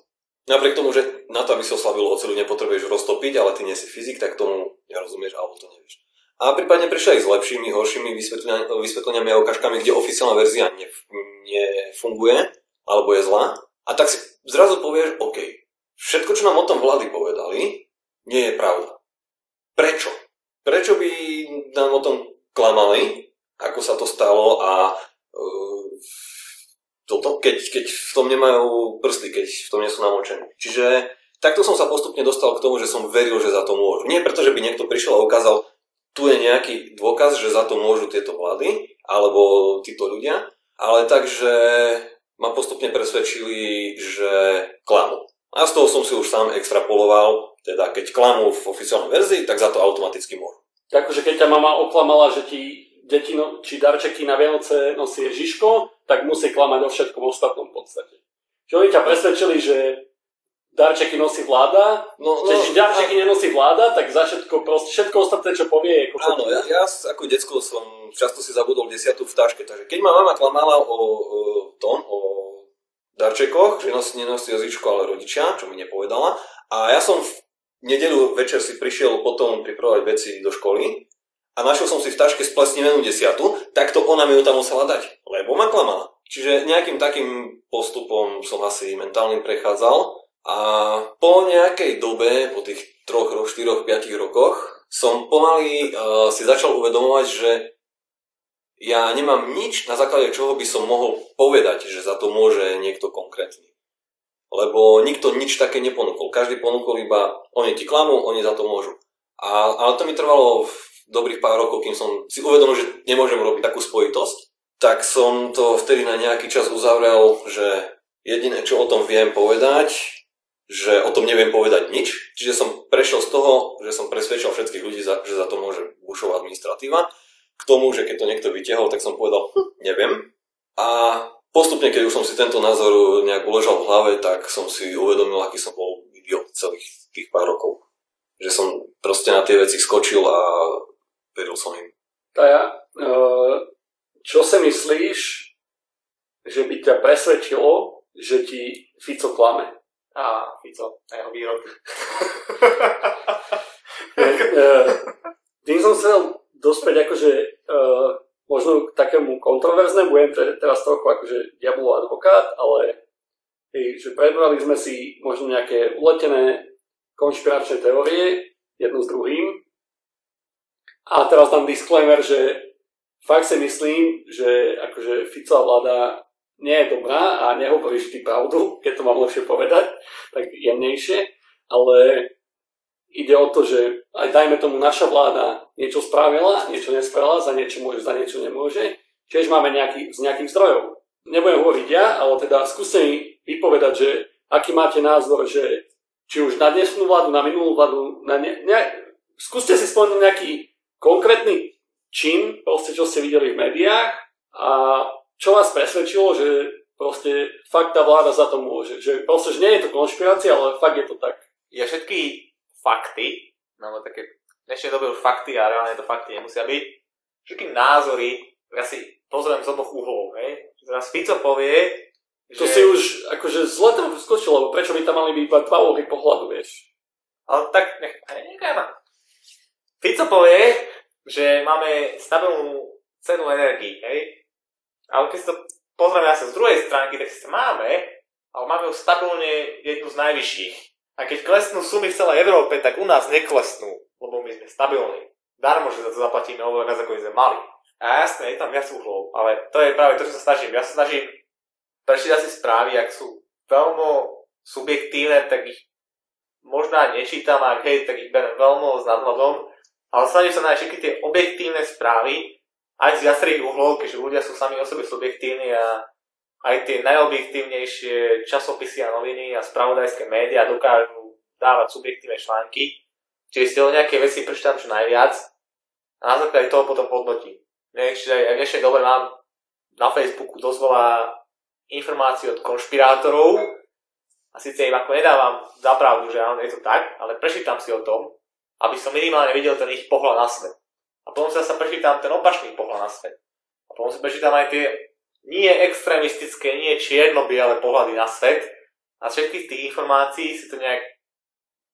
Napriek tomu, že na to, aby si oslabil oceľu, nepotrebuješ roztopiť, ale ty nie si fyzik, tak tomu nerozumieš alebo to nevieš. A prípadne prišli aj s lepšími, horšími vysvetlenia- vysvetleniami a ukážkami, kde oficiálna verzia nef- nefunguje alebo je zlá. A tak si zrazu povieš, OK, všetko, čo nám o tom vlády povedali, nie je pravda. Prečo? Prečo by nám o tom klamali, ako sa to stalo a uh, toto, keď, keď v tom nemajú prsty, keď v tom nie sú namočení. Čiže takto som sa postupne dostal k tomu, že som veril, že za to môžu. Nie preto, že by niekto prišiel a ukázal, tu je nejaký dôkaz, že za to môžu tieto vlády alebo títo ľudia, ale tak, že ma postupne presvedčili, že klamú. A z toho som si už sám extrapoloval, teda keď klamú v oficiálnej verzii, tak za to automaticky môžu. Takže keď ťa mama oklamala, že ti deti no, či darčeky na Vianoce nosí Ježiško, tak musí klamať o všetkom ostatnom podstate. Že oni ťa presvedčili, že darčeky nosí vláda, No, Čiže darčeky nenosí vláda, tak za všetko, proste, všetko ostatné, čo povie, je ako Áno, ja, ja ako decko som často si zabudol desiatu v taške, takže keď ma mama klamala o, o tom, o darčekoch, že nosí, nenosí jazyčko, ale rodičia, čo mi nepovedala, a ja som v nedelu večer si prišiel potom pripravovať veci do školy a našiel som si v taške splesnivenú desiatu, tak to ona mi ju tam musela dať, lebo ma klamala. Čiže nejakým takým postupom som asi mentálnym prechádzal a po nejakej dobe, po tých 3, 4, 5 rokoch, som pomaly uh, si začal uvedomovať, že ja nemám nič, na základe čoho by som mohol povedať, že za to môže niekto konkrétny. Lebo nikto nič také neponúkol. Každý ponúkol iba, oni ti klamú, oni za to môžu. A, ale to mi trvalo v dobrých pár rokov, kým som si uvedomil, že nemôžem robiť takú spojitosť. Tak som to vtedy na nejaký čas uzavrel, že jediné, čo o tom viem povedať, že o tom neviem povedať nič. Čiže som prešiel z toho, že som presvedčil všetkých ľudí, že za to môže Bušová administratíva. K tomu, že keď to niekto vytiahol, tak som povedal, hm, neviem. A postupne, keď už som si tento názor nejak uležal v hlave, tak som si uvedomil, aký som bol idiot celých tých pár rokov. Že som proste na tie veci skočil a veril som im. Taja, e, čo si myslíš, že by ťa presvedčilo, že ti Fico klame? A Fico a jeho výroky. [laughs] Tým som chcel dospäť akože uh, možno k takému kontroverznému, budem teraz trochu akože diabolov advokát, ale že prebrali sme si možno nejaké uletené konšpiračné teórie jednu s druhým a teraz tam disclaimer, že fakt si myslím, že akože Ficová vláda nie je dobrá a nehovoríš ty pravdu, keď to mám lepšie povedať, tak jemnejšie, ale ide o to, že aj dajme tomu naša vláda niečo spravila, niečo nespravila, za niečo môže, za niečo nemôže, tiež máme nejaký, z nejakých zdrojov. Nebudem hovoriť ja, ale teda skúste mi vypovedať, že aký máte názor, že či už na dnešnú vládu, na minulú vládu, na ne, ne, skúste si spomenúť nejaký konkrétny čin, proste, čo ste videli v médiách a čo vás presvedčilo, že proste fakt tá vláda za to môže. Že proste, že nie je to konšpirácia, ale fakt je to tak. Ja všetky fakty, no také v dnešnej dobe už fakty a reálne to fakty nemusia byť, všetky názory, ja si pozriem z oboch uhlov, hej. Teraz Fico povie, to že... si už akože zle tam skočil, lebo prečo by tam mali byť iba dva uhly pohľadu, vieš? Ale tak, nech, nechaj ma. Fico povie, že máme stabilnú cenu energii, hej? Ale keď si to pozrieme zase z druhej stránky, tak si máme, ale máme ju stabilne jednu z najvyšších. A keď klesnú sumy v celej Európe, tak u nás neklesnú, lebo my sme stabilní. Darmo, že za to zaplatíme oveľa viac, ako sme mali. A jasné, je tam viac uhlov, ale to je práve to, čo sa snažím. Ja sa snažím prečítať si správy, ak sú veľmi subjektívne, tak ich možno aj nečítam, ak hej, tak ich berem veľmi s nadhľadom, ale snažím sa nájsť všetky tie objektívne správy, aj z viacerých uhlov, keďže ľudia sú sami o sebe subjektívni a aj tie najobjektívnejšie časopisy a noviny a spravodajské médiá dokážu dávať subjektívne články, čiže si o nejaké veci prečítam čo najviac a na základe toho potom hodnotím. Čiže aj v dnešnej dobe mám na Facebooku dosť veľa informácií od konšpirátorov a síce im ako nedávam za pravdu, že áno, je to tak, ale prečítam si o tom, aby som minimálne videl ten ich pohľad na svet. A potom sa prečítam ten opačný pohľad na svet. A potom si prečítam aj tie nie extrémistické, nie čierno-biele pohľady na svet. A všetkých tých informácií si to nejak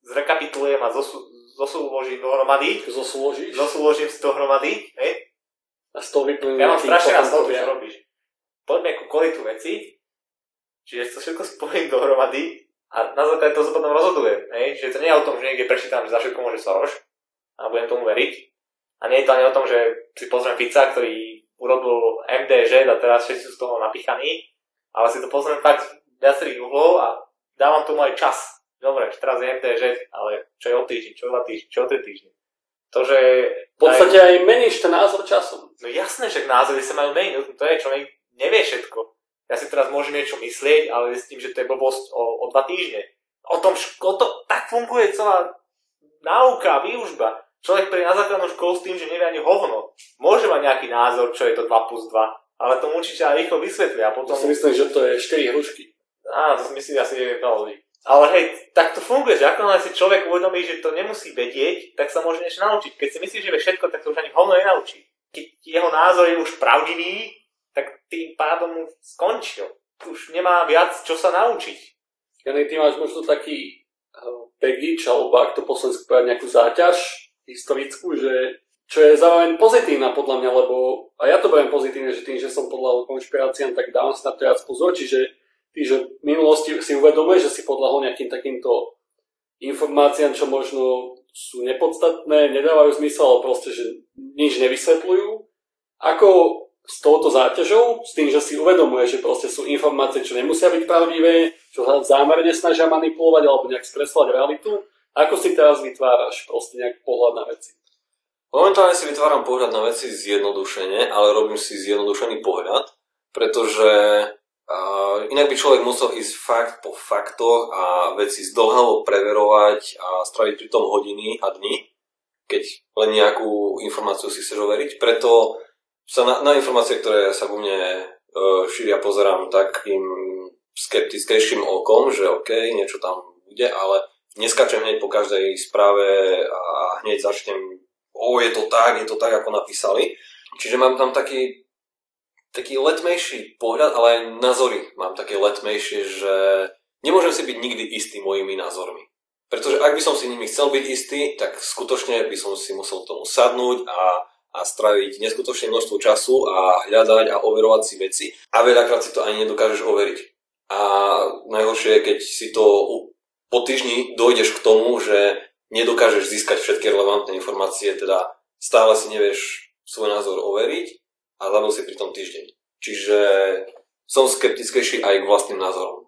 zrekapitulujem a zosu, zosúložím dohromady. Zosúložíš? Zosúložím si dohromady, hej? A z toho vyplňujem Ja mám strašne rád to, čo robíš. Poďme ku kvalitu veci, čiže to všetko spojím dohromady a na základe toho sa potom rozhodujem. Hej? Čiže to nie je o tom, že niekde prečítam, že za všetko môže Soros a budem tomu veriť, a nie je to ani o tom, že si pozriem pizza, ktorý urobil MDŽ a teraz všetci sú z toho napichaní, ale si to pozriem fakt z viacerých uhlov a dávam tomu aj čas. Dobre, teraz je MDŽ, ale čo je o týždeň, čo je o týždeň, čo je o tri týždne. To, že... V podstate aj, aj meníš ten názor časom. No jasné, že názory sa majú meniť, to je, človek nevie všetko. Ja si teraz môžem niečo myslieť, ale s tým, že to je blbosť o, o dva týždne. O tom, o to, tak funguje celá náuka, výužba. Človek príde na základnú školu s tým, že nevie ani hovno. Môže mať nejaký názor, čo je to 2 plus 2, ale tomu určite aj rýchlo vysvetlí. A potom... To si myslím, že to je 4 hrušky. Áno, to si myslím asi je veľa ľudí. Ale hej, tak to funguje, že ako si človek uvedomí, že to nemusí vedieť, tak sa môže niečo naučiť. Keď si myslíš, že vie všetko, tak to už ani hovno nenaučí. Keď jeho názor je už pravdivý, tak tým pádom skončil. Už nemá viac čo sa naučiť. Jany, ty máš možno taký uh, pegič, alebo ak to po povedať, nejakú záťaž, historickú, že čo je zároveň pozitívna podľa mňa, lebo a ja to beriem pozitívne, že tým, že som podľahol konšpiráciám, tak dávam si na to viac pozor, čiže ty, že v minulosti si uvedomuješ, že si podľahol nejakým takýmto informáciám, čo možno sú nepodstatné, nedávajú zmysel, ale proste, že nič nevysvetľujú. Ako s touto záťažou, s tým, že si uvedomuje, že proste sú informácie, čo nemusia byť pravdivé, čo sa zámerne snažia manipulovať alebo nejak skreslovať realitu, ako si teraz vytváraš proste nejak pohľad na veci? Momentálne si vytváram pohľad na veci zjednodušene, ale robím si zjednodušený pohľad, pretože uh, inak by človek musel ísť fakt po faktoch a veci zdlhavo preverovať a straviť pri tom hodiny a dni, keď len nejakú informáciu si chceš overiť. Preto sa na, na informácie, ktoré sa vo mne uh, šíria, pozerám takým skeptickejším okom, že OK, niečo tam bude, ale neskačem hneď po každej správe a hneď začnem o, je to tak, je to tak, ako napísali. Čiže mám tam taký, taký letmejší pohľad, ale aj názory mám také letmejšie, že nemôžem si byť nikdy istý mojimi názormi. Pretože ak by som si nimi chcel byť istý, tak skutočne by som si musel k tomu sadnúť a, a straviť neskutočné množstvo času a hľadať a overovať si veci a veľakrát si to ani nedokážeš overiť. A najhoršie je, keď si to po týždni dojdeš k tomu, že nedokážeš získať všetky relevantné informácie, teda stále si nevieš svoj názor overiť a zabil si pri tom týždeň. Čiže som skeptickejší aj k vlastným názorom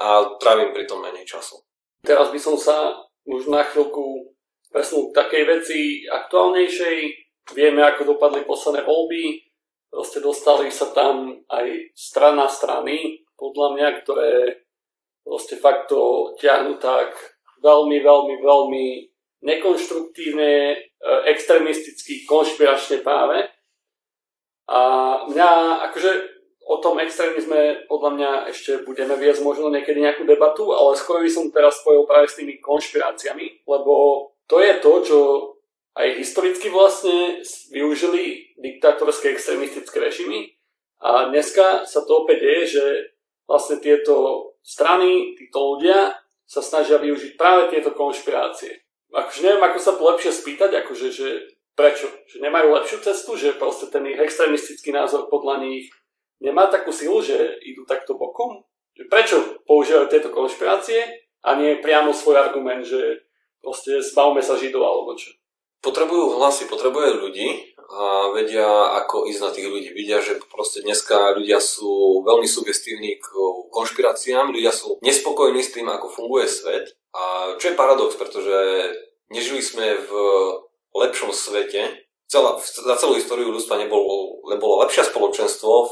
a trávim pri tom menej času. Teraz by som sa už na chvíľku presunul k takej veci aktuálnejšej. Vieme, ako dopadli posledné voľby. Proste dostali sa tam aj strana strany, podľa mňa, ktoré proste fakt to ťahnú tak veľmi, veľmi, veľmi nekonštruktívne, e, extremisticky, konšpiračne práve. A mňa, akože o tom extrémizme podľa mňa ešte budeme viesť možno niekedy nejakú debatu, ale skôr by som teraz spojil práve s tými konšpiráciami, lebo to je to, čo aj historicky vlastne využili diktátorské extrémistické režimy a dneska sa to opäť deje, že vlastne tieto strany, títo ľudia sa snažia využiť práve tieto konšpirácie. Akože neviem, ako sa to lepšie spýtať, akože, že prečo? Že nemajú lepšiu cestu, že proste ten ich extrémistický názor podľa nich nemá takú silu, že idú takto bokom? Že prečo používajú tieto konšpirácie a nie priamo svoj argument, že proste zbavme sa Židov alebo čo? Potrebujú hlasy, potrebujú ľudí, a vedia, ako ísť na tých ľudí. Vidia, že proste dneska ľudia sú veľmi sugestívni k konšpiráciám, ľudia sú nespokojní s tým, ako funguje svet. A čo je paradox, pretože nežili sme v lepšom svete, celá, za celú históriu ľudstva nebolo, nebolo lepšie spoločenstvo,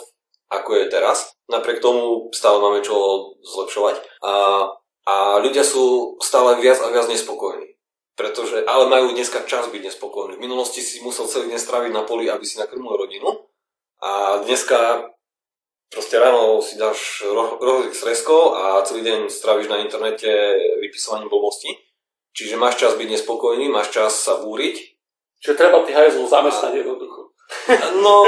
ako je teraz. Napriek tomu stále máme čo zlepšovať. A, a ľudia sú stále viac a viac nespokojní. Pretože, ale majú dneska čas byť nespokojní. V minulosti si musel celý deň stráviť na poli, aby si nakrmil rodinu. A dneska proste ráno si dáš rohlík s reskou a celý deň stráviš na internete vypisovaním blbosti. Čiže máš čas byť nespokojný, máš čas sa búriť. Čiže treba tých hajzlov zamestnať a... jednoducho. [laughs] No,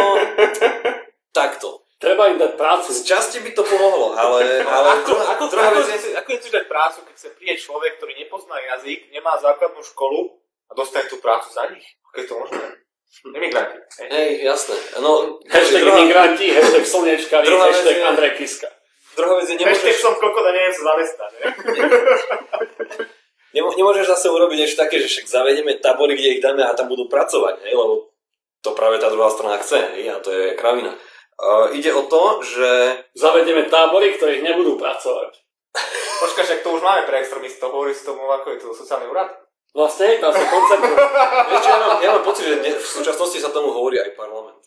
takto. Treba im dať prácu. Z časti by to pomohlo, ale... [laughs] Ale ako, druhá, ako, druhá ako, vec je... Ako je dať prácu, keď sa príde človek, ktorý nepozná jazyk, nemá základnú školu a dostane tú prácu za nich? Ako je to možné? Imigranti. Hej, jasné. No, hashtag druhá... imigranti, hashtag slnečkari, hashtag je... Andrej Kiska. Druhá vec je, nemôžeš... Hashtag som kokoda, neviem sa zamestnať, ne? [laughs] Nemôžeš zase urobiť ešte také, že však zavedieme tabory, kde ich dáme a tam budú pracovať, hej? lebo to práve tá druhá strana chce, hej? a to je kravina. Uh, ide o to, že... Zavedieme tábory, ktorých nebudú pracovať. Počkaj, však to už máme pre extrémistov, hovorí si tomu, ako je to sociálny úrad? Vlastne, tam sa koncept. Vieš, ja, mám, ja mám pocit, že v súčasnosti sa tomu hovorí aj parlament.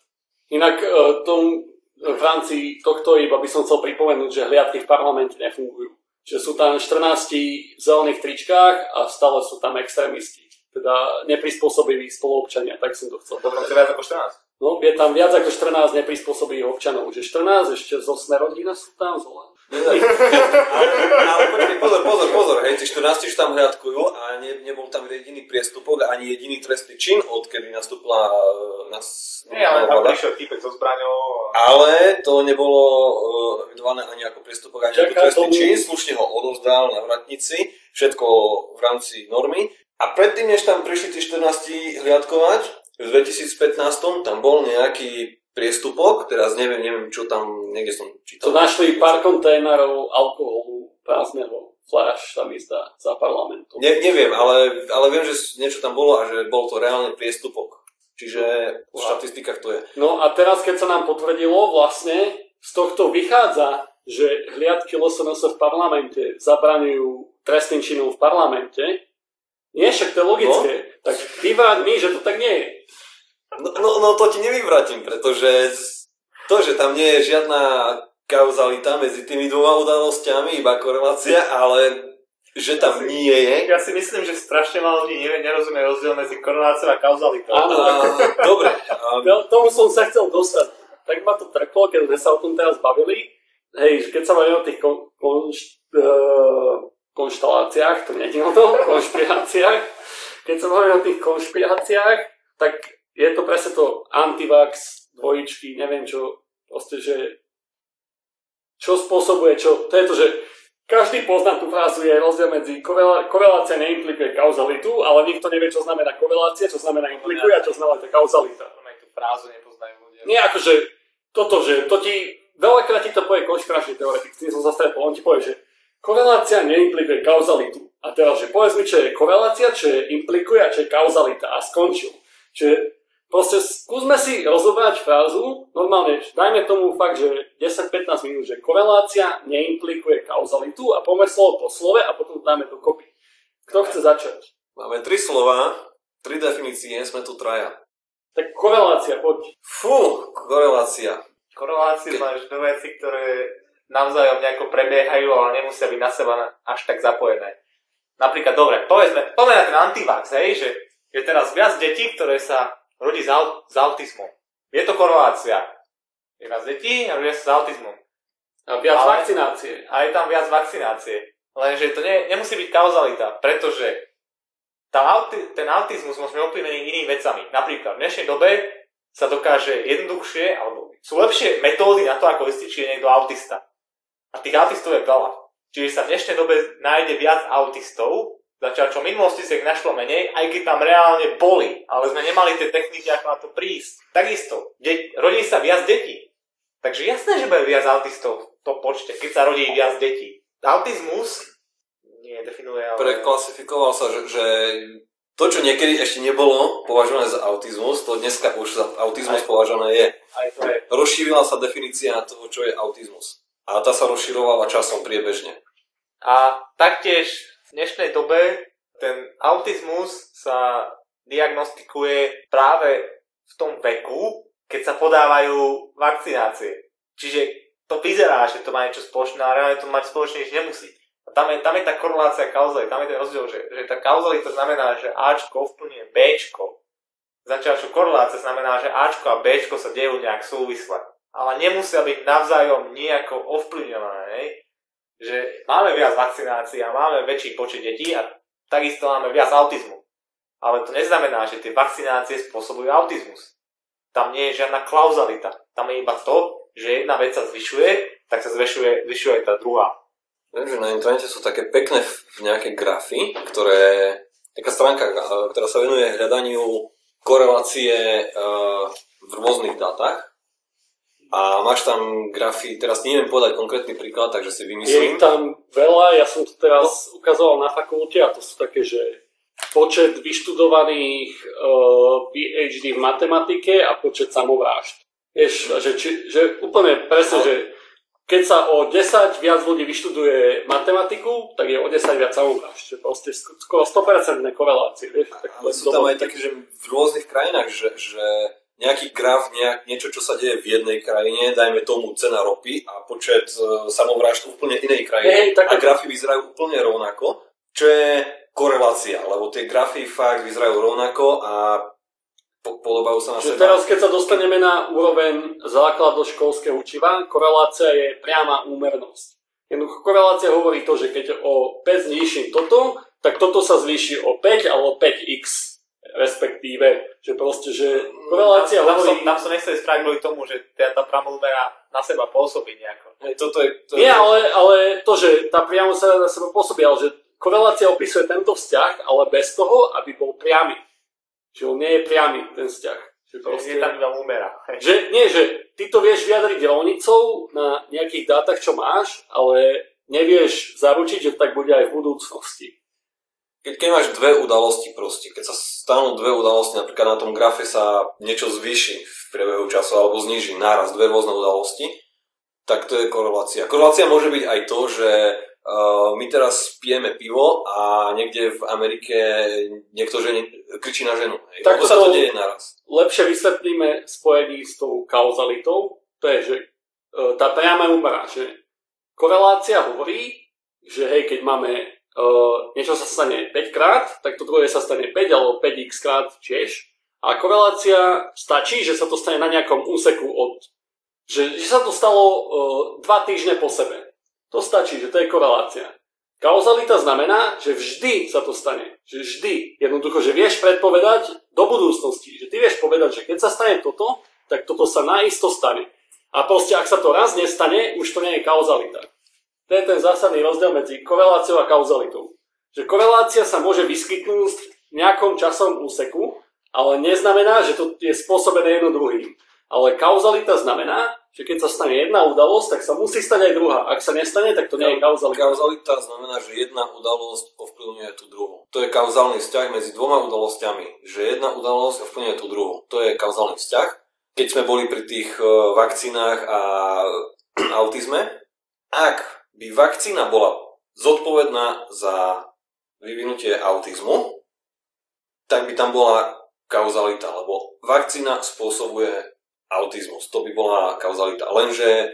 Inak uh, tom, v rámci tohto iba by som chcel pripomenúť, že hliadky v parlamente nefungujú. Že sú tam 14 v zelených tričkách a stále sú tam extrémisti. Teda neprispôsobiví spoluobčania, tak som to chcel povedať. Dokonca viac ako 14. No, je tam viac ako 14 neprispôsobých občanov. Že 14, ešte zo Smerodina sú tam zole. Ale, počkej, pozor, pozor, pozor, hej, tí 14 už tam hľadkujú a ne, nebol tam jediný priestupok ani jediný trestný čin, odkedy nastúpila e, nás, Nie, ale tam prišiel týpek so zbraňou. Ale to nebolo uh, evidované ani ako priestupok, ani ako trestný čin, slušne ho odovzdal na vratnici, všetko v rámci normy. A predtým, než tam prišli tí 14 hliadkovať, v 2015 tam bol nejaký priestupok, teraz neviem, neviem čo tam, niekde som čítal. To našli pár kontajnerov alkoholu prázdneho flash sa mi zdá za parlamentu. Ne, neviem, ale, ale viem, že niečo tam bolo a že bol to reálne priestupok. Čiže v štatistikách to je. No a teraz, keď sa nám potvrdilo, vlastne z tohto vychádza, že hliadky LSNS v parlamente zabraňujú trestným činom v parlamente. Nie, však to je logické. No. Tak vyvráť mi, že to tak nie je. No, no, no to ti nevyvratím, pretože to, že tam nie je žiadna kauzalita medzi tými dvoma udalosťami, iba korelácia, ale že tam ja nie je. Ja si myslím, že strašne malo ľudí nevie, nerozumie rozdiel medzi koreláciou a kauzalitou. Áno, dobre. [laughs] A... Tomu som sa chcel dostať. Tak ma to trklo, keď sme sa o tom teraz bavili. Hej, keď sa bavíme o tých kon, kon, uh, konštaláciách, to nie je o to, [laughs] konšpiráciách. Keď sa bavíme o tých konšpiráciách, tak je to presne to antivax, dvojičky, neviem čo, proste, že čo spôsobuje čo. To je to, že každý pozná tú frázu, je rozdiel medzi korela, korelácia neimplikuje kauzalitu, ale nikto nevie, čo znamená korelácia, čo znamená implikuje a čo znamená kauzalita. tú frázu nepoznajú ľudia. Nie, akože toto, že to ti, veľakrát ti to povie konšpiračný teoretik, s tým som sa stretol, on ti povie, že korelácia neimplikuje kauzalitu. A teraz, že povedz mi, čo je korelácia, čo je implikuje a čo je kauzalita a skončil. Čiže Proste skúsme si rozobrať frázu, normálne dajme tomu fakt, že 10-15 minút, že korelácia neimplikuje kauzalitu a poďme slovo po slove a potom dáme do kopy. Kto chce začať? Máme tri slova, tri definície, sme tu traja. Tak korelácia, poď. Fú, korelácia. Korelácie Ke... máš dve veci, ktoré navzájom nejako prebiehajú, ale nemusia byť na seba až tak zapojené. Napríklad, dobre, povedzme, na ten antivax, hej, že je teraz viac detí, ktoré sa rodí s, aut- s autizmom. Je to korelácia. Je viac detí a rodia sa s autizmom. A viac Ale, vakcinácie. A je tam viac vakcinácie. Lenže to ne, nemusí byť kauzalita, pretože tá auti- ten autizmus môžeme ovplyvniť inými vecami. Napríklad v dnešnej dobe sa dokáže jednoduchšie, alebo sú lepšie metódy na to, ako zistiť, či je niekto autista. A tých autistov je veľa. Čiže sa v dnešnej dobe nájde viac autistov, Zatiaľ, čo v minulosti sa ich našlo menej, aj keď tam reálne boli, ale sme nemali tie techniky, ako na to prísť. Takisto, de- rodí sa viac detí. Takže jasné, že bude viac autistov v tom počte, keď sa rodí viac detí. Autizmus nie definuje, ale... Preklasifikoval sa, že, že to, čo niekedy ešte nebolo považované za autizmus, to dneska už za autizmus aj, považované je. Aj to je. Rozšírila sa definícia toho, čo je autizmus. A tá sa rozširovala časom priebežne. A taktiež v dnešnej dobe ten autizmus sa diagnostikuje práve v tom veku, keď sa podávajú vakcinácie. Čiže to vyzerá, že to má niečo spoločné, ale reálne to mať spoločne nič nemusí. A tam je, tam je tá korelácia kauzality, tam je ten rozdiel, že, že tá kauzalita znamená, že Ačko vplňuje Bčko. Zatiaľ, čo korelácia znamená, že Ačko a Bčko sa dejú nejak súvisle. Ale nemusia byť navzájom nejako ovplyvňované že máme viac vakcinácií a máme väčší počet detí a takisto máme viac autizmu. Ale to neznamená, že tie vakcinácie spôsobujú autizmus. Tam nie je žiadna klauzalita. Tam je iba to, že jedna vec sa zvyšuje, tak sa zvyšuje, zvyšuje aj tá druhá. Viem, že na internete sú také pekné nejaké grafy, ktoré, taká stránka, ktorá sa venuje hľadaniu korelácie v rôznych dátach a máš tam grafy, teraz neviem povedať konkrétny príklad, takže si vymyslím. Je tam veľa, ja som to teraz no. ukazoval na fakulte a to sú také, že počet vyštudovaných uh, PhD v matematike a počet samovrážd. Vieš, že, či, že úplne presne, no. že keď sa o 10 viac ľudí vyštuduje matematiku, tak je o 10 viac samovrážd. Že proste skoro 100% korelácie. Vieš, tak Ale sú tam aj také, že v rôznych krajinách, že, že nejaký graf, nejak, niečo, čo sa deje v jednej krajine, dajme tomu cena ropy a počet e, samovrážd v úplne inej krajine hey, tak... a grafy vyzerajú úplne rovnako, čo je korelácia, lebo tie grafy fakt vyzerajú rovnako a po, podobajú sa na seba. Teraz, keď sa dostaneme na úroveň základoškolského učiva, korelácia je priama úmernosť. Jednoducho korelácia hovorí to, že keď o 5 znižím toto, tak toto sa zvýši o 5 alebo 5x respektíve, že proste, že korelácia tam, hovorí... Tam som, tam som nechcel spraviť kvôli tomu, že tá, tá pramolumera na seba pôsobí nejako. Hej, toto je, to Nie, je... ale, ale to, že tá priamo sa na seba pôsobí, ale že korelácia opisuje tento vzťah, ale bez toho, aby bol priamy. Že on nie je priamy, ten vzťah. Že Proste... Je tam iba úmera. Že, nie, že ty to vieš vyjadriť rovnicou na nejakých dátach, čo máš, ale nevieš zaručiť, že tak bude aj v budúcnosti. Keď, keď máš dve udalosti proste, keď sa stanú dve udalosti, napríklad na tom grafe sa niečo zvýši v priebehu času alebo zniží náraz dve rôzne udalosti, tak to je korelácia. Korelácia môže byť aj to, že uh, my teraz pijeme pivo a niekde v Amerike niekto žene, kričí na ženu. Hej, tak sa to deje naraz. Lepšie vysvetlíme spojení s tou kauzalitou. To je, že uh, tá priama úmera, že korelácia hovorí, že hej, keď máme niečo sa stane 5 krát, tak to druhé sa stane 5 alebo 5x krát tiež. A korelácia stačí, že sa to stane na nejakom úseku od... Že, že sa to stalo uh, 2 týždne po sebe. To stačí, že to je korelácia. Kauzalita znamená, že vždy sa to stane. Že vždy. Jednoducho, že vieš predpovedať do budúcnosti. Že ty vieš povedať, že keď sa stane toto, tak toto sa naisto stane. A proste, ak sa to raz nestane, už to nie je kauzalita. To je ten zásadný rozdiel medzi koreláciou a kauzalitou. Že korelácia sa môže vyskytnúť v nejakom časom úseku, ale neznamená, že to je spôsobené jedno druhým. Ale kauzalita znamená, že keď sa stane jedna udalosť, tak sa musí stať aj druhá. Ak sa nestane, tak to nie je kauzalita. Kauzalita znamená, že jedna udalosť ovplyvňuje tú druhú. To je kauzálny vzťah medzi dvoma udalosťami. Že jedna udalosť ovplyvňuje tú druhú. To je kauzálny vzťah. Keď sme boli pri tých e, vakcínach a [clears throat] autizme, ak by vakcína bola zodpovedná za vyvinutie autizmu, tak by tam bola kauzalita, lebo vakcína spôsobuje autizmus. To by bola kauzalita. Lenže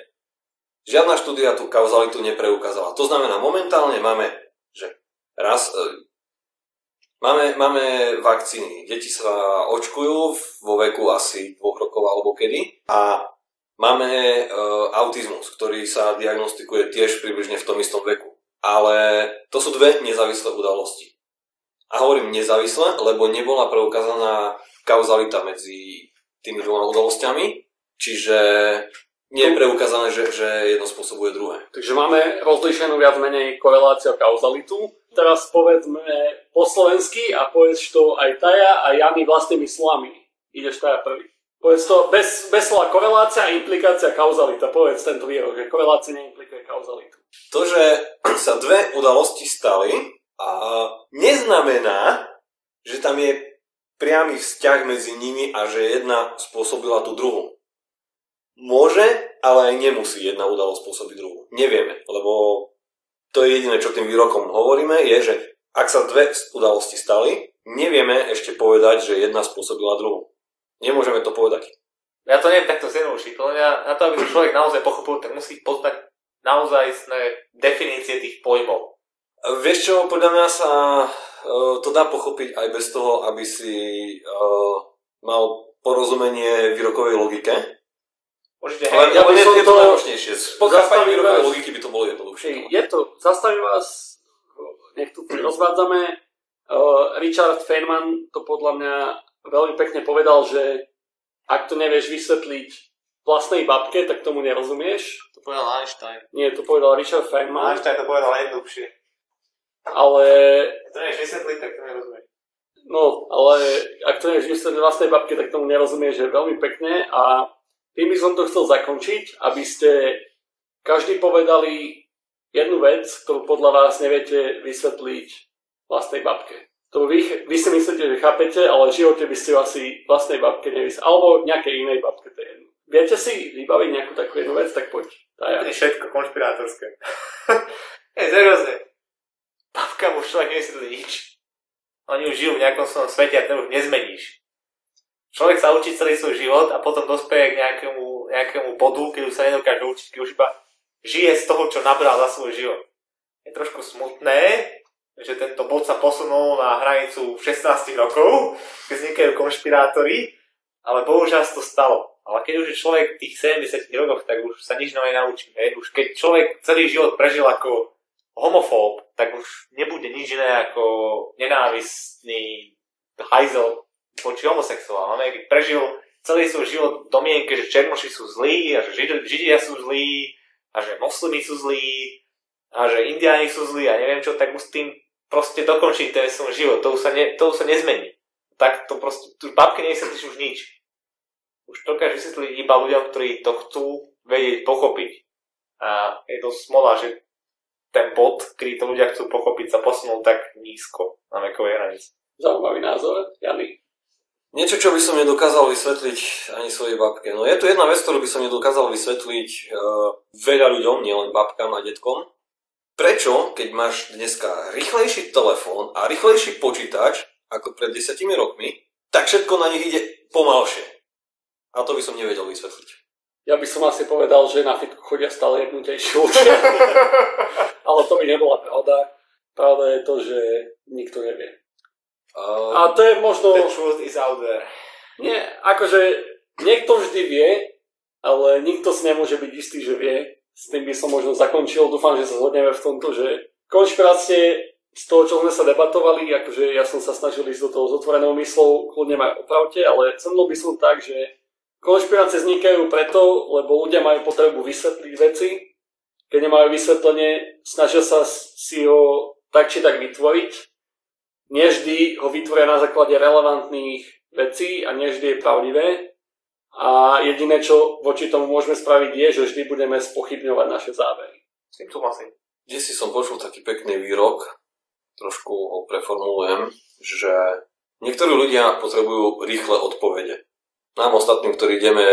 žiadna štúdia tú kauzalitu nepreukázala. To znamená, momentálne máme, že raz, e, máme, máme vakcíny. Deti sa očkujú vo veku asi dvoch rokov alebo kedy a Máme e, autizmus, ktorý sa diagnostikuje tiež približne v tom istom veku. Ale to sú dve nezávislé udalosti. A hovorím nezávislé, lebo nebola preukázaná kauzalita medzi tými dvoma udalosťami, čiže nie je preukázané, že, že jedno spôsobuje druhé. Takže máme rozlišenú viac menej koreláciu a kauzalitu. Teraz povedzme po slovensky a povedz to aj Taja a Jany vlastnými slovami. Ideš Taja prvý. Povedz to bez, bez slova korelácia, implikácia, kauzalita. Povedz tento výrok, že korelácia neimplikuje kauzalitu. To, že sa dve udalosti stali, a neznamená, že tam je priamy vzťah medzi nimi a že jedna spôsobila tú druhú. Môže, ale aj nemusí jedna udalosť spôsobiť druhú. Nevieme, lebo to je jediné, čo tým výrokom hovoríme, je, že ak sa dve udalosti stali, nevieme ešte povedať, že jedna spôsobila druhú. Nemôžeme to povedať. Ja to neviem takto zjednodušiť. Ja, na to, aby to človek naozaj pochopil, tak musí poznať naozaj definície tých pojmov. Vieš čo, podľa mňa sa uh, to dá pochopiť aj bez toho, aby si uh, mal porozumenie výrokovej logike. Môžete, hej, ja by som to náročnejšie. Z výrokovej logiky by to bolo jednoduchšie. Je to, zastavím vás, nech tu rozvádzame. Uh, Richard Feynman to podľa mňa veľmi pekne povedal, že ak to nevieš vysvetliť vlastnej babke, tak tomu nerozumieš. To povedal Einstein. Nie, to povedal Richard Feynman. Einstein to povedal jednoduchšie. Ale... Ak to nevieš vysvetliť, tak to nerozumieš. No, ale ak to nevieš vysvetliť vlastnej babke, tak tomu nerozumieš, že veľmi pekne a tým by som to chcel zakončiť, aby ste každý povedali jednu vec, ktorú podľa vás neviete vysvetliť vlastnej babke to vy, vy si myslíte, že chápete, ale v živote by ste ju asi vlastnej babke nevysvetlili. Alebo nejakej inej babke, to je jedno. Viete si vybaviť nejakú takú jednu vec, tak poď. Tá ja. Je všetko konšpirátorské. [laughs] je seriózne. Babka mu človek nevysvetlí nič. Oni už žijú v nejakom svojom svete a ten už nezmeníš. Človek sa učí celý svoj život a potom dospeje k nejakému, nejakému bodu, keď už sa nedokáže učiť, keď už iba žije z toho, čo nabral za svoj život. Je trošku smutné, že tento bod sa posunul na hranicu 16 rokov, keď vznikajú konšpirátori, ale bohužiaľ to stalo. Ale keď už je človek v tých 70 rokoch, tak už sa nič nové naučí. Hej? Už keď človek celý život prežil ako homofób, tak už nebude nič iné ako nenávistný hajzel voči homosexuálom. Keď prežil celý svoj život v domienke, že černoši sú zlí a že židia sú zlí a že moslimi sú zlí a že indiáni sú zlí a neviem čo, tak už s tým proste dokončiť ten svoj život. To už sa, ne, to už sa nezmení. tak to proste, tu babke nevysvetlíš už nič. Už to dokážeš vysvetliť iba ľuďom, ktorí to chcú vedieť, pochopiť. A je to smola, že ten bod, kedy to ľudia chcú pochopiť, sa posunul tak nízko na vekovej hranici. Zaujímavý názor, Jany. Niečo, čo by som nedokázal vysvetliť ani svojej babke. No je tu jedna vec, ktorú by som nedokázal vysvetliť uh, veľa ľuďom, nielen babkám a detkom. Prečo, keď máš dneska rýchlejší telefón a rýchlejší počítač ako pred desiatimi rokmi, tak všetko na nich ide pomalšie. A to by som nevedel vysvetliť. Ja by som asi povedal, že na fitku chodia stále jednotejšie [laughs] Ale to by nebola pravda. Pravda je to, že nikto nevie. Uh, A to je možno... The truth is out there. Nie, akože niekto vždy vie, ale nikto si nemôže byť istý, že vie. S tým by som možno zakončil. Dúfam, že sa zhodneme v tomto, že konšpirácie z toho, čo sme sa debatovali, akože ja som sa snažil ísť do toho s otvorenou myslou, kľudne ma opravte, ale cenil by som tak, že konšpirácie vznikajú preto, lebo ľudia majú potrebu vysvetliť veci. Keď nemajú vysvetlenie, snažia sa si ho tak či tak vytvoriť. Nevždy ho vytvoria na základe relevantných vecí a nevždy je pravdivé. A jediné, čo voči tomu môžeme spraviť, je, že vždy budeme spochybňovať naše závery. S tým súhlasím. kde si som počul taký pekný výrok, trošku ho preformulujem, že niektorí ľudia potrebujú rýchle odpovede. Nám ostatným, ktorí ideme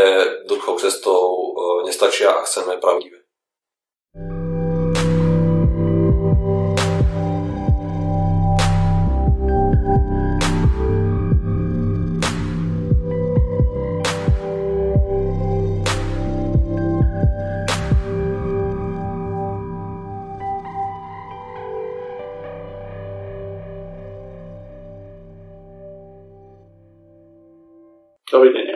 dlhou cestou, e, nestačia a chceme pravdivé. covered in